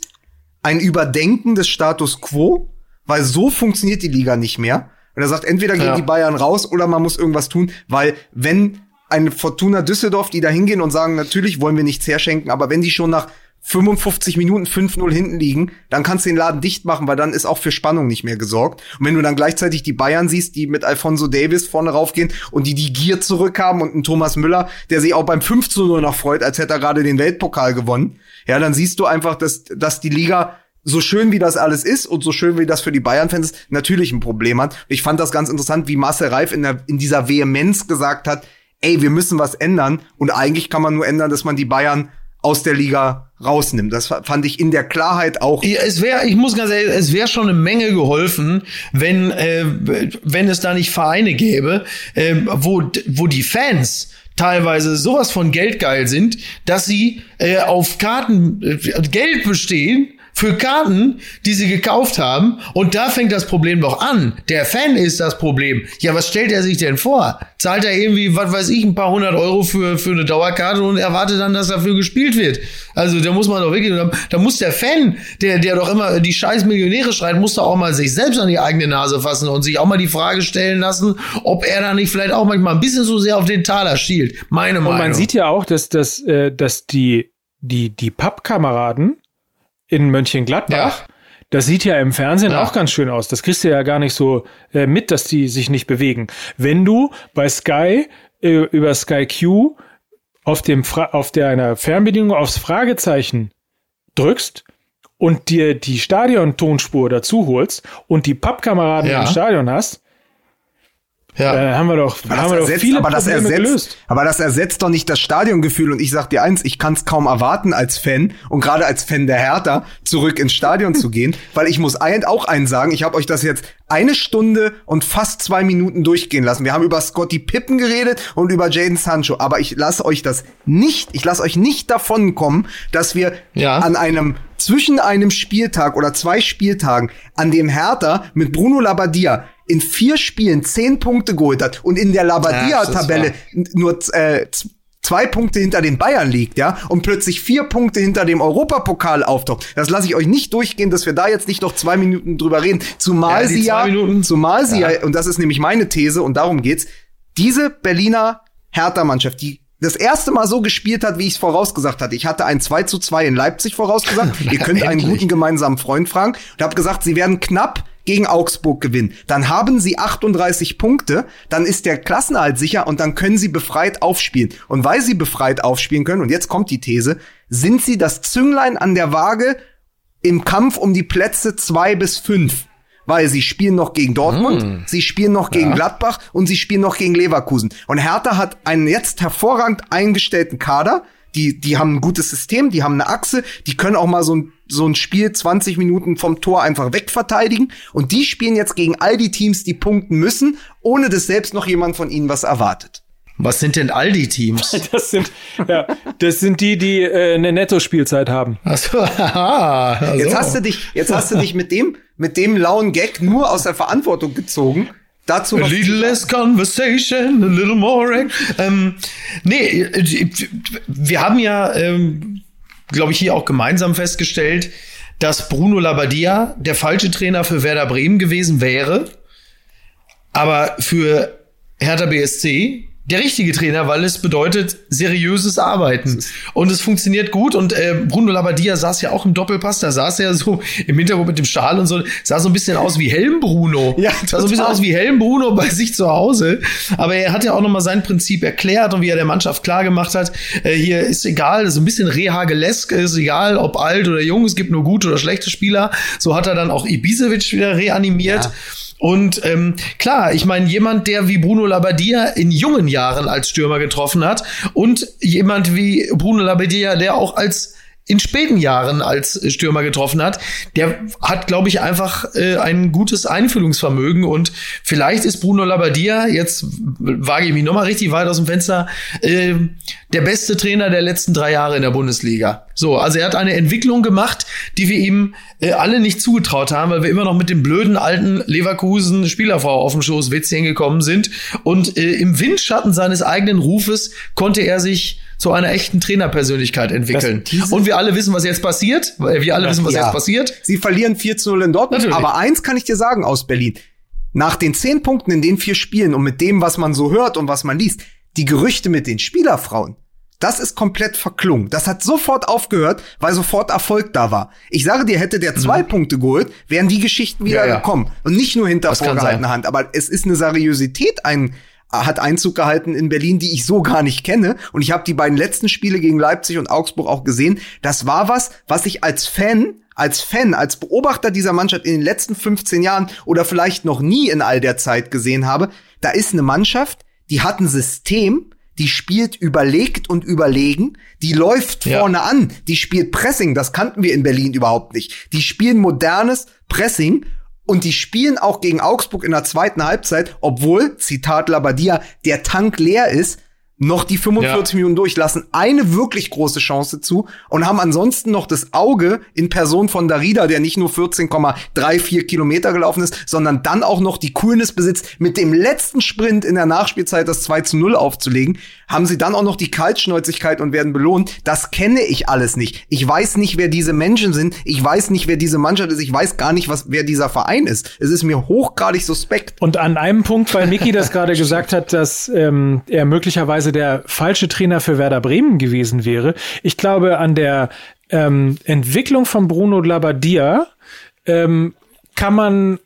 ein Überdenken des Status quo, weil so funktioniert die Liga nicht mehr. Und er sagt, entweder gehen Ja. die Bayern raus oder man muss irgendwas tun, weil wenn eine Fortuna Düsseldorf, die da hingehen und sagen, natürlich wollen wir nichts herschenken, aber wenn die schon nach 55 Minuten 5-0 hinten liegen, dann kannst du den Laden dicht machen, weil dann ist auch für Spannung nicht mehr gesorgt. Und wenn du dann gleichzeitig die Bayern siehst, die mit Alfonso Davis vorne raufgehen und die die Gier zurückhaben und einen Thomas Müller, der sich auch beim 5 zu 0 noch freut, als hätte er gerade den Weltpokal gewonnen, ja, dann siehst du einfach, dass, dass die Liga so schön wie das alles ist und so schön wie das für die Bayern-Fans ist, natürlich ein Problem hat. Ich fand das ganz interessant, wie Marcel Reif in, der, in dieser Vehemenz gesagt hat, ey, wir müssen was ändern und eigentlich kann man nur ändern, dass man die Bayern aus der Liga rausnimmt. Das fand ich in der Klarheit auch. Es wäre, ich muss ganz ehrlich, es wäre schon eine Menge geholfen, wenn äh, wenn es da nicht Vereine gäbe, äh, wo wo die Fans teilweise sowas von geldgeil sind, dass sie äh, auf Karten äh, Geld bestehen für Karten, die sie gekauft haben. Und da fängt das Problem doch an. Der Fan ist das Problem. Ja, was stellt er sich denn vor? Zahlt er irgendwie, was weiß ich, ein paar hundert Euro für, für eine Dauerkarte und erwartet dann, dass dafür gespielt wird? Also da muss man doch wirklich, da, da muss der Fan, der, der doch immer die scheiß Millionäre schreit, muss doch auch mal sich selbst an die eigene Nase fassen und sich auch mal die Frage stellen lassen, ob er da nicht vielleicht auch manchmal ein bisschen so sehr auf den Taler schielt. Meine Und Meinung. man sieht ja auch, dass, dass, äh, dass die, die, die Pappkameraden in Mönchengladbach, Ja. das sieht ja im Fernsehen Ja. auch ganz schön aus. Das kriegst du ja gar nicht so äh, mit, dass die sich nicht bewegen. Wenn du bei Sky äh, über Sky Q auf dem Fra auf der einer Fernbedienung aufs Fragezeichen drückst und dir die Stadion-Tonspur dazu holst und die Pappkameraden Ja. im Stadion hast, Ja. äh, haben wir doch, Aber haben das, wir doch ersetzt, viele aber, das Probleme ersetzt, gelöst. aber das ersetzt doch nicht das Stadiongefühl. Und ich sag dir eins, ich kann es kaum erwarten als Fan und gerade als Fan der Hertha zurück ins Stadion zu gehen, weil ich muss ein, auch eins sagen, ich habe euch das jetzt eine Stunde und fast zwei Minuten durchgehen lassen. Wir haben über Scotty Pippen geredet und über Jaden Sancho, aber ich lasse euch das nicht, ich lasse euch nicht davon kommen, dass wir Ja. an einem zwischen einem Spieltag oder zwei Spieltagen, an dem Hertha mit Bruno Labbadia in vier Spielen zehn Punkte geholt hat und in der Ja, wahr. n- nur äh, zwei Punkte hinter den Bayern liegt, ja, und plötzlich vier Punkte hinter dem Europapokal auftaucht. Das lasse ich euch nicht durchgehen, dass wir da jetzt nicht noch zwei Minuten drüber reden. Zumal Ja, sie ja, zumal sie ja. Ja. und das ist nämlich meine These und darum geht's, diese Berliner Hertha-Mannschaft, die das erste Mal so gespielt hat, wie ich es vorausgesagt hatte. Ich hatte ein 2 zu 2 in Leipzig vorausgesagt. Ihr könnt einen guten gemeinsamen Freund fragen und habe gesagt, sie werden knapp gegen Augsburg gewinnen. Dann haben sie 38 Punkte, dann ist der Klassenerhalt sicher und dann können sie befreit aufspielen. Und weil sie befreit aufspielen können, und jetzt kommt die These, sind sie das Zünglein an der Waage im Kampf um die Plätze zwei bis fünf. Weil sie spielen noch gegen Dortmund, sie spielen noch gegen Gladbach und sie spielen noch gegen Leverkusen. Und Hertha hat einen jetzt hervorragend eingestellten Kader. Die, die haben ein gutes System, die haben eine Achse, die können auch mal so ein, so ein Spiel 20 Minuten vom Tor einfach wegverteidigen. Und die spielen jetzt gegen all die Teams, die punkten müssen, ohne dass selbst noch jemand von ihnen was erwartet. Was sind denn all die Teams? Das sind, ja, das sind die, die äh, eine Netto-Spielzeit haben. Achso, haha. Also. Jetzt hast du dich, jetzt hast du dich mit dem, mit dem lauen Gag nur aus der Verantwortung gezogen. Dazu A little less conversation, a little more. Ähm, nee, äh, wir haben ja, ähm, glaube ich, hier auch gemeinsam festgestellt, dass Bruno Labbadia der falsche Trainer für Werder Bremen gewesen wäre, aber für Hertha BSC der richtige Trainer, weil es bedeutet seriöses Arbeiten. Und es funktioniert gut. Und äh, Bruno Labbadia saß ja auch im Doppelpass, da saß er so im Hintergrund mit dem Schal und so, sah so ein bisschen aus wie Helm Bruno. Ja, sah so ein bisschen total. aus wie Helm Bruno bei sich zu Hause. Aber er hat ja auch nochmal sein Prinzip erklärt und wie er der Mannschaft klar gemacht hat, äh, hier ist egal, so ein bisschen Rehagelesk, ist egal, ob alt oder jung, es gibt nur gute oder schlechte Spieler. So hat er dann auch Ibisevic wieder reanimiert. Ja. Und ähm, klar, ich meine, jemand, der wie Bruno Labbadia in jungen Jahren als Stürmer getroffen hat und jemand wie Bruno Labbadia, der auch als in späten Jahren als Stürmer getroffen hat, der hat, glaube ich, einfach äh, ein gutes Einfühlungsvermögen und vielleicht ist Bruno Labbadia, jetzt wage ich mich nochmal richtig weit aus dem Fenster, äh, der beste Trainer der letzten drei Jahre in der Bundesliga. So, also er hat eine Entwicklung gemacht, die wir ihm äh, alle nicht zugetraut haben, weil wir immer noch mit dem blöden alten Leverkusen Spielerfrau auf dem Schoß Witzchen gekommen sind und äh, im Windschatten seines eigenen Rufes konnte er sich zu einer echten Trainerpersönlichkeit entwickeln. Und wir alle wissen, was jetzt passiert. Wir alle wissen, was Ja. jetzt passiert. Sie verlieren 4 zu 0 in Dortmund. Natürlich. Aber eins kann ich dir sagen aus Berlin. Nach den zehn Punkten in den vier Spielen und mit dem, was man so hört und was man liest, die Gerüchte mit den Spielerfrauen, das ist komplett verklungen. Das hat sofort aufgehört, weil sofort Erfolg da war. Ich sage dir, hätte der zwei Punkte geholt, wären die Geschichten wieder Mhm. Ja, ja. gekommen. Und nicht nur hinter Das vorgehaltener. Hand. Aber es ist eine Seriosität ein, hat Einzug gehalten in Berlin, die ich so gar nicht kenne. Und ich habe die beiden letzten Spiele gegen Leipzig und Augsburg auch gesehen. Das war was, was ich als Fan, als Fan, als Beobachter dieser Mannschaft in den letzten 15 Jahren oder vielleicht noch nie in all der Zeit gesehen habe. Da ist eine Mannschaft, die hat ein System, die spielt überlegt und überlegen, die läuft Ja. vorne an, die spielt Pressing, das kannten wir in Berlin überhaupt nicht. Die spielen modernes Pressing und die spielen auch gegen Augsburg in der zweiten Halbzeit, obwohl, Zitat Labadia, der Tank leer ist, noch die 45 Ja. Minuten durchlassen, eine wirklich große Chance zu und haben ansonsten noch das Auge in Person von Darida, der nicht nur 14,34 Kilometer gelaufen ist, sondern dann auch noch die Coolness besitzt, mit dem letzten Sprint in der Nachspielzeit das 2 zu 0 aufzulegen, haben sie dann auch noch die Kaltschnäuzigkeit und werden belohnt. Das kenne ich alles nicht. Ich weiß nicht, wer diese Menschen sind. Ich weiß nicht, wer diese Mannschaft ist. Ich weiß gar nicht, was, wer dieser Verein ist. Es ist mir hochgradig suspekt. Und an einem Punkt, weil Niki das gerade gesagt hat, dass ähm, er möglicherweise der falsche Trainer für Werder Bremen gewesen wäre. Ich glaube, an der ähm, Entwicklung von Bruno Labbadia ähm, kann man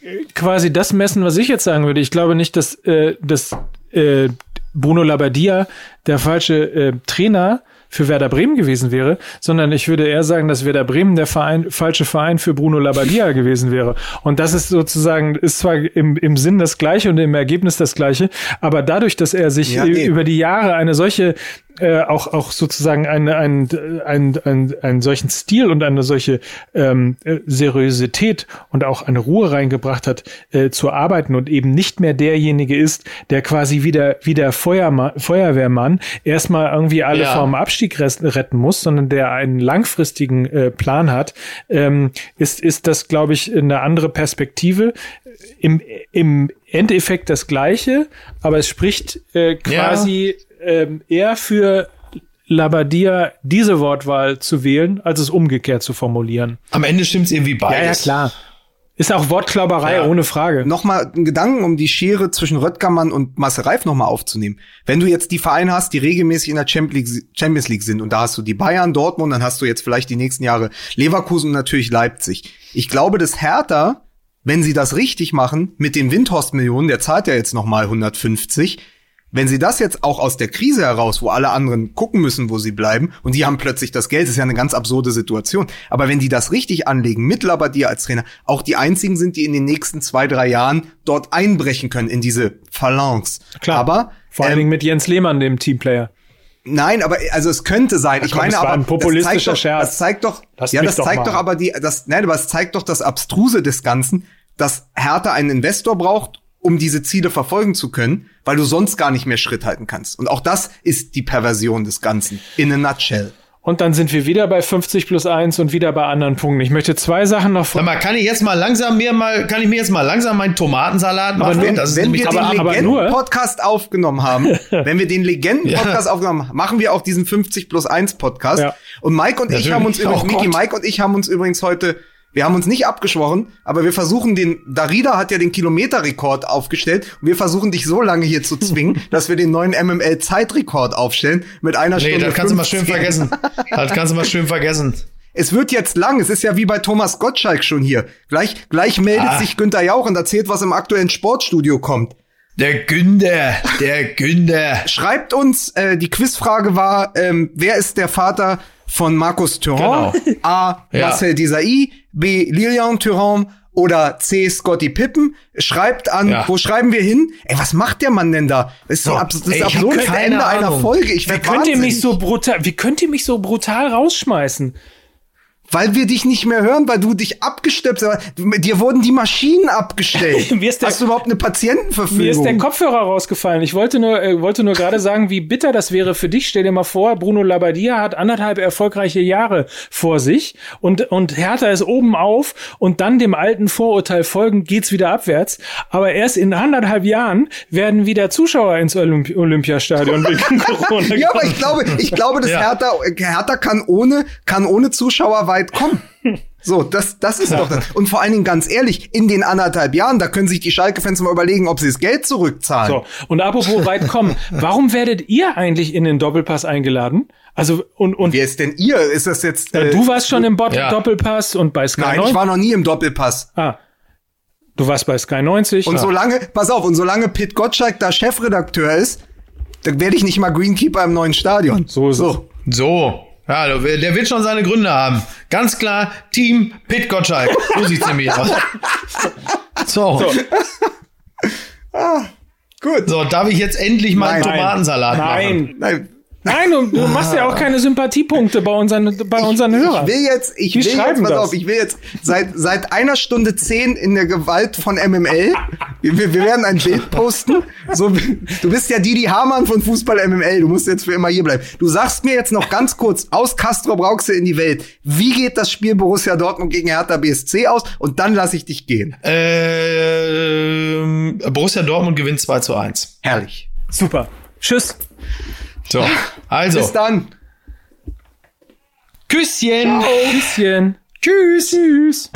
äh, quasi das messen, was ich jetzt sagen würde. Ich glaube nicht, dass, äh, dass äh, Bruno Labbadia der falsche äh, Trainer für Werder Bremen gewesen wäre, sondern ich würde eher sagen, dass Werder Bremen der Verein, falsche Verein für Bruno Labbadia gewesen wäre. Und das ist sozusagen, ist zwar im, im Sinn das Gleiche und im Ergebnis das Gleiche, aber dadurch, dass er sich Ja, über die Jahre eine solche äh, auch auch sozusagen eine, ein, ein, ein, einen solchen Stil und eine solche ähm, äh, Seriosität und auch eine Ruhe reingebracht hat, äh, zu arbeiten und eben nicht mehr derjenige ist, der quasi wieder wie der Feuerma Feuerwehrmann erstmal irgendwie alle Ja. vom Abstieg retten muss, sondern der einen langfristigen äh, Plan hat, ähm, ist ist das glaube ich eine andere Perspektive. Im, im Endeffekt das Gleiche, aber es spricht äh, quasi ähm, eher für Labadia diese Wortwahl zu wählen, als es umgekehrt zu formulieren. Am Ende stimmt's irgendwie beides. klar. Ist auch Wortklauberei, Ja. ohne Frage. Nochmal ein Gedanken, um die Schere zwischen Röttgermann und Marcel Reif nochmal aufzunehmen. Wenn du jetzt die Vereine hast, die regelmäßig in der Champions League, sind und da hast du die Bayern, Dortmund, dann hast du jetzt vielleicht die nächsten Jahre Leverkusen und natürlich Leipzig. Ich glaube, dass Hertha, wenn sie das richtig machen, mit den Windhorst-Millionen, der zahlt ja jetzt nochmal 150, wenn sie das jetzt auch aus der Krise heraus, wo alle anderen gucken müssen, wo sie bleiben, und die haben plötzlich das Geld, ist ja eine ganz absurde Situation. Aber wenn die das richtig anlegen, mit Labbadia als Trainer, auch die einzigen sind, die in den nächsten zwei, drei Jahren dort einbrechen können in diese Phalanx. Klar. Aber Vor allen ähm, Dingen mit Jens Lehmann, dem Teamplayer. Nein, aber also es könnte sein. ich komm, meine aber ein populistischer das zeigt doch, Scherz. Das zeigt doch, Lasst ja, das doch zeigt mal. doch aber die, das, nein, aber es zeigt doch das Abstruse des Ganzen, dass Hertha einen Investor braucht, um diese Ziele verfolgen zu können, weil du sonst gar nicht mehr Schritt halten kannst. Und auch das ist die Perversion des Ganzen in a nutshell. Und dann sind wir wieder bei 50 plus 1 und wieder bei anderen Punkten. Ich möchte zwei Sachen noch Sag mal, kann ich jetzt mal langsam mir mal, kann ich mir jetzt mal langsam meinen Tomatensalat machen? Wenn, das ist wenn wir aber- den aber nur- Legenden-Podcast aufgenommen haben, wenn wir den Legenden-Podcast aufgenommen haben, machen wir auch diesen 50 plus 1 Podcast. Ja. Und Mike und ich Natürlich. haben uns übrigens, Oh Miki. Mike und ich haben uns übrigens heute, wir haben uns nicht abgeschworen, aber wir versuchen den, Darida hat ja den Kilometerrekord aufgestellt und wir versuchen dich so lange hier zu zwingen, dass wir den neuen MML-Zeitrekord aufstellen mit einer Nee, Stunde. das kannst du mal schön 15. vergessen. Das kannst du mal schön vergessen. Es wird jetzt lang. Es ist ja wie bei Thomas Gottschalk schon hier. Gleich, gleich meldet Ah. sich Günther Jauch und erzählt, was im aktuellen Sportstudio kommt. Der Günder, der Günder. Schreibt uns, äh, die Quizfrage war, ähm, wer ist der Vater von Markus Thuram? A. Ja. Marcel Desailly, B. Lilian Thuram oder C. Scotty Pippen. Schreibt an, Ja. wo schreiben wir hin? Ey, was macht der Mann denn da? Das ist So, so, das ey, hab absurdeste keine Ende einer Ahnung. Folge. Ich Wie könnt ihr mich so brutal, wie könnt ihr mich so brutal rausschmeißen? Weil wir dich nicht mehr hören, weil du dich abgestöpst hast. Dir wurden die Maschinen abgestellt. Mir ist der- Hast du überhaupt eine Patientenverfügung? Mir ist der Kopfhörer rausgefallen. Ich wollte nur, äh, wollte nur gerade sagen, wie bitter das wäre für dich. Stell dir mal vor, Bruno Labbadia hat anderthalb erfolgreiche Jahre vor sich und, und Hertha ist oben auf und dann dem alten Vorurteil folgend geht's wieder abwärts. Aber erst in anderthalb Jahren werden wieder Zuschauer ins Olympi Olympiastadion wegen Corona. Ja, aber ich glaube, ich glaube, dass Ja. Hertha, Hertha kann ohne, kann ohne Zuschauer weit kommen. So, das, das ist doch das. Und vor allen Dingen ganz ehrlich, in den anderthalb Jahren, da können sich die Schalke-Fans mal überlegen, ob sie das Geld zurückzahlen. So, und apropos weit kommen, warum werdet ihr eigentlich in den Doppelpass eingeladen? Also, und, und Wer ist denn ihr? Ist das jetzt? äh, du warst schon im Bot Ja. Doppelpass und bei Sky Nein, 90. ich war noch nie im Doppelpass. Ah. Du warst bei Sky 90. Und Ah. solange, pass auf, und solange Pit Gottschalk da Chefredakteur ist, dann werde ich nicht mal Greenkeeper im neuen Stadion. So ist es. So. Ja, der wird schon seine Gründe haben. Ganz klar, Team Pit Gottschalk. So sieht's nämlich aus. So. so. Gut. darf ich jetzt endlich mal einen Nein. Tomatensalat machen? Nein. Nein. Nein, du, du machst ja auch keine Sympathiepunkte bei unseren, bei unseren Hörern. Ich will jetzt, ich Die will jetzt, schreiben pass das. auf, ich will jetzt seit, seit einer Stunde zehn in der Gewalt von MML. Wir, wir werden ein Bild posten. So, du bist ja Didi Hamann von Fußball MML. Du musst jetzt für immer hier bleiben. Du sagst mir jetzt noch ganz kurz aus Castro Brauxel in die Welt. Wie geht das Spiel Borussia Dortmund gegen Hertha BSC aus? Und dann lasse ich dich gehen. Ähm, Borussia Dortmund gewinnt 2 zu 1. Herrlich. Super. Tschüss. So, also, Bis dann. Küsschen. Bisschen. Tschüss. Tschüss.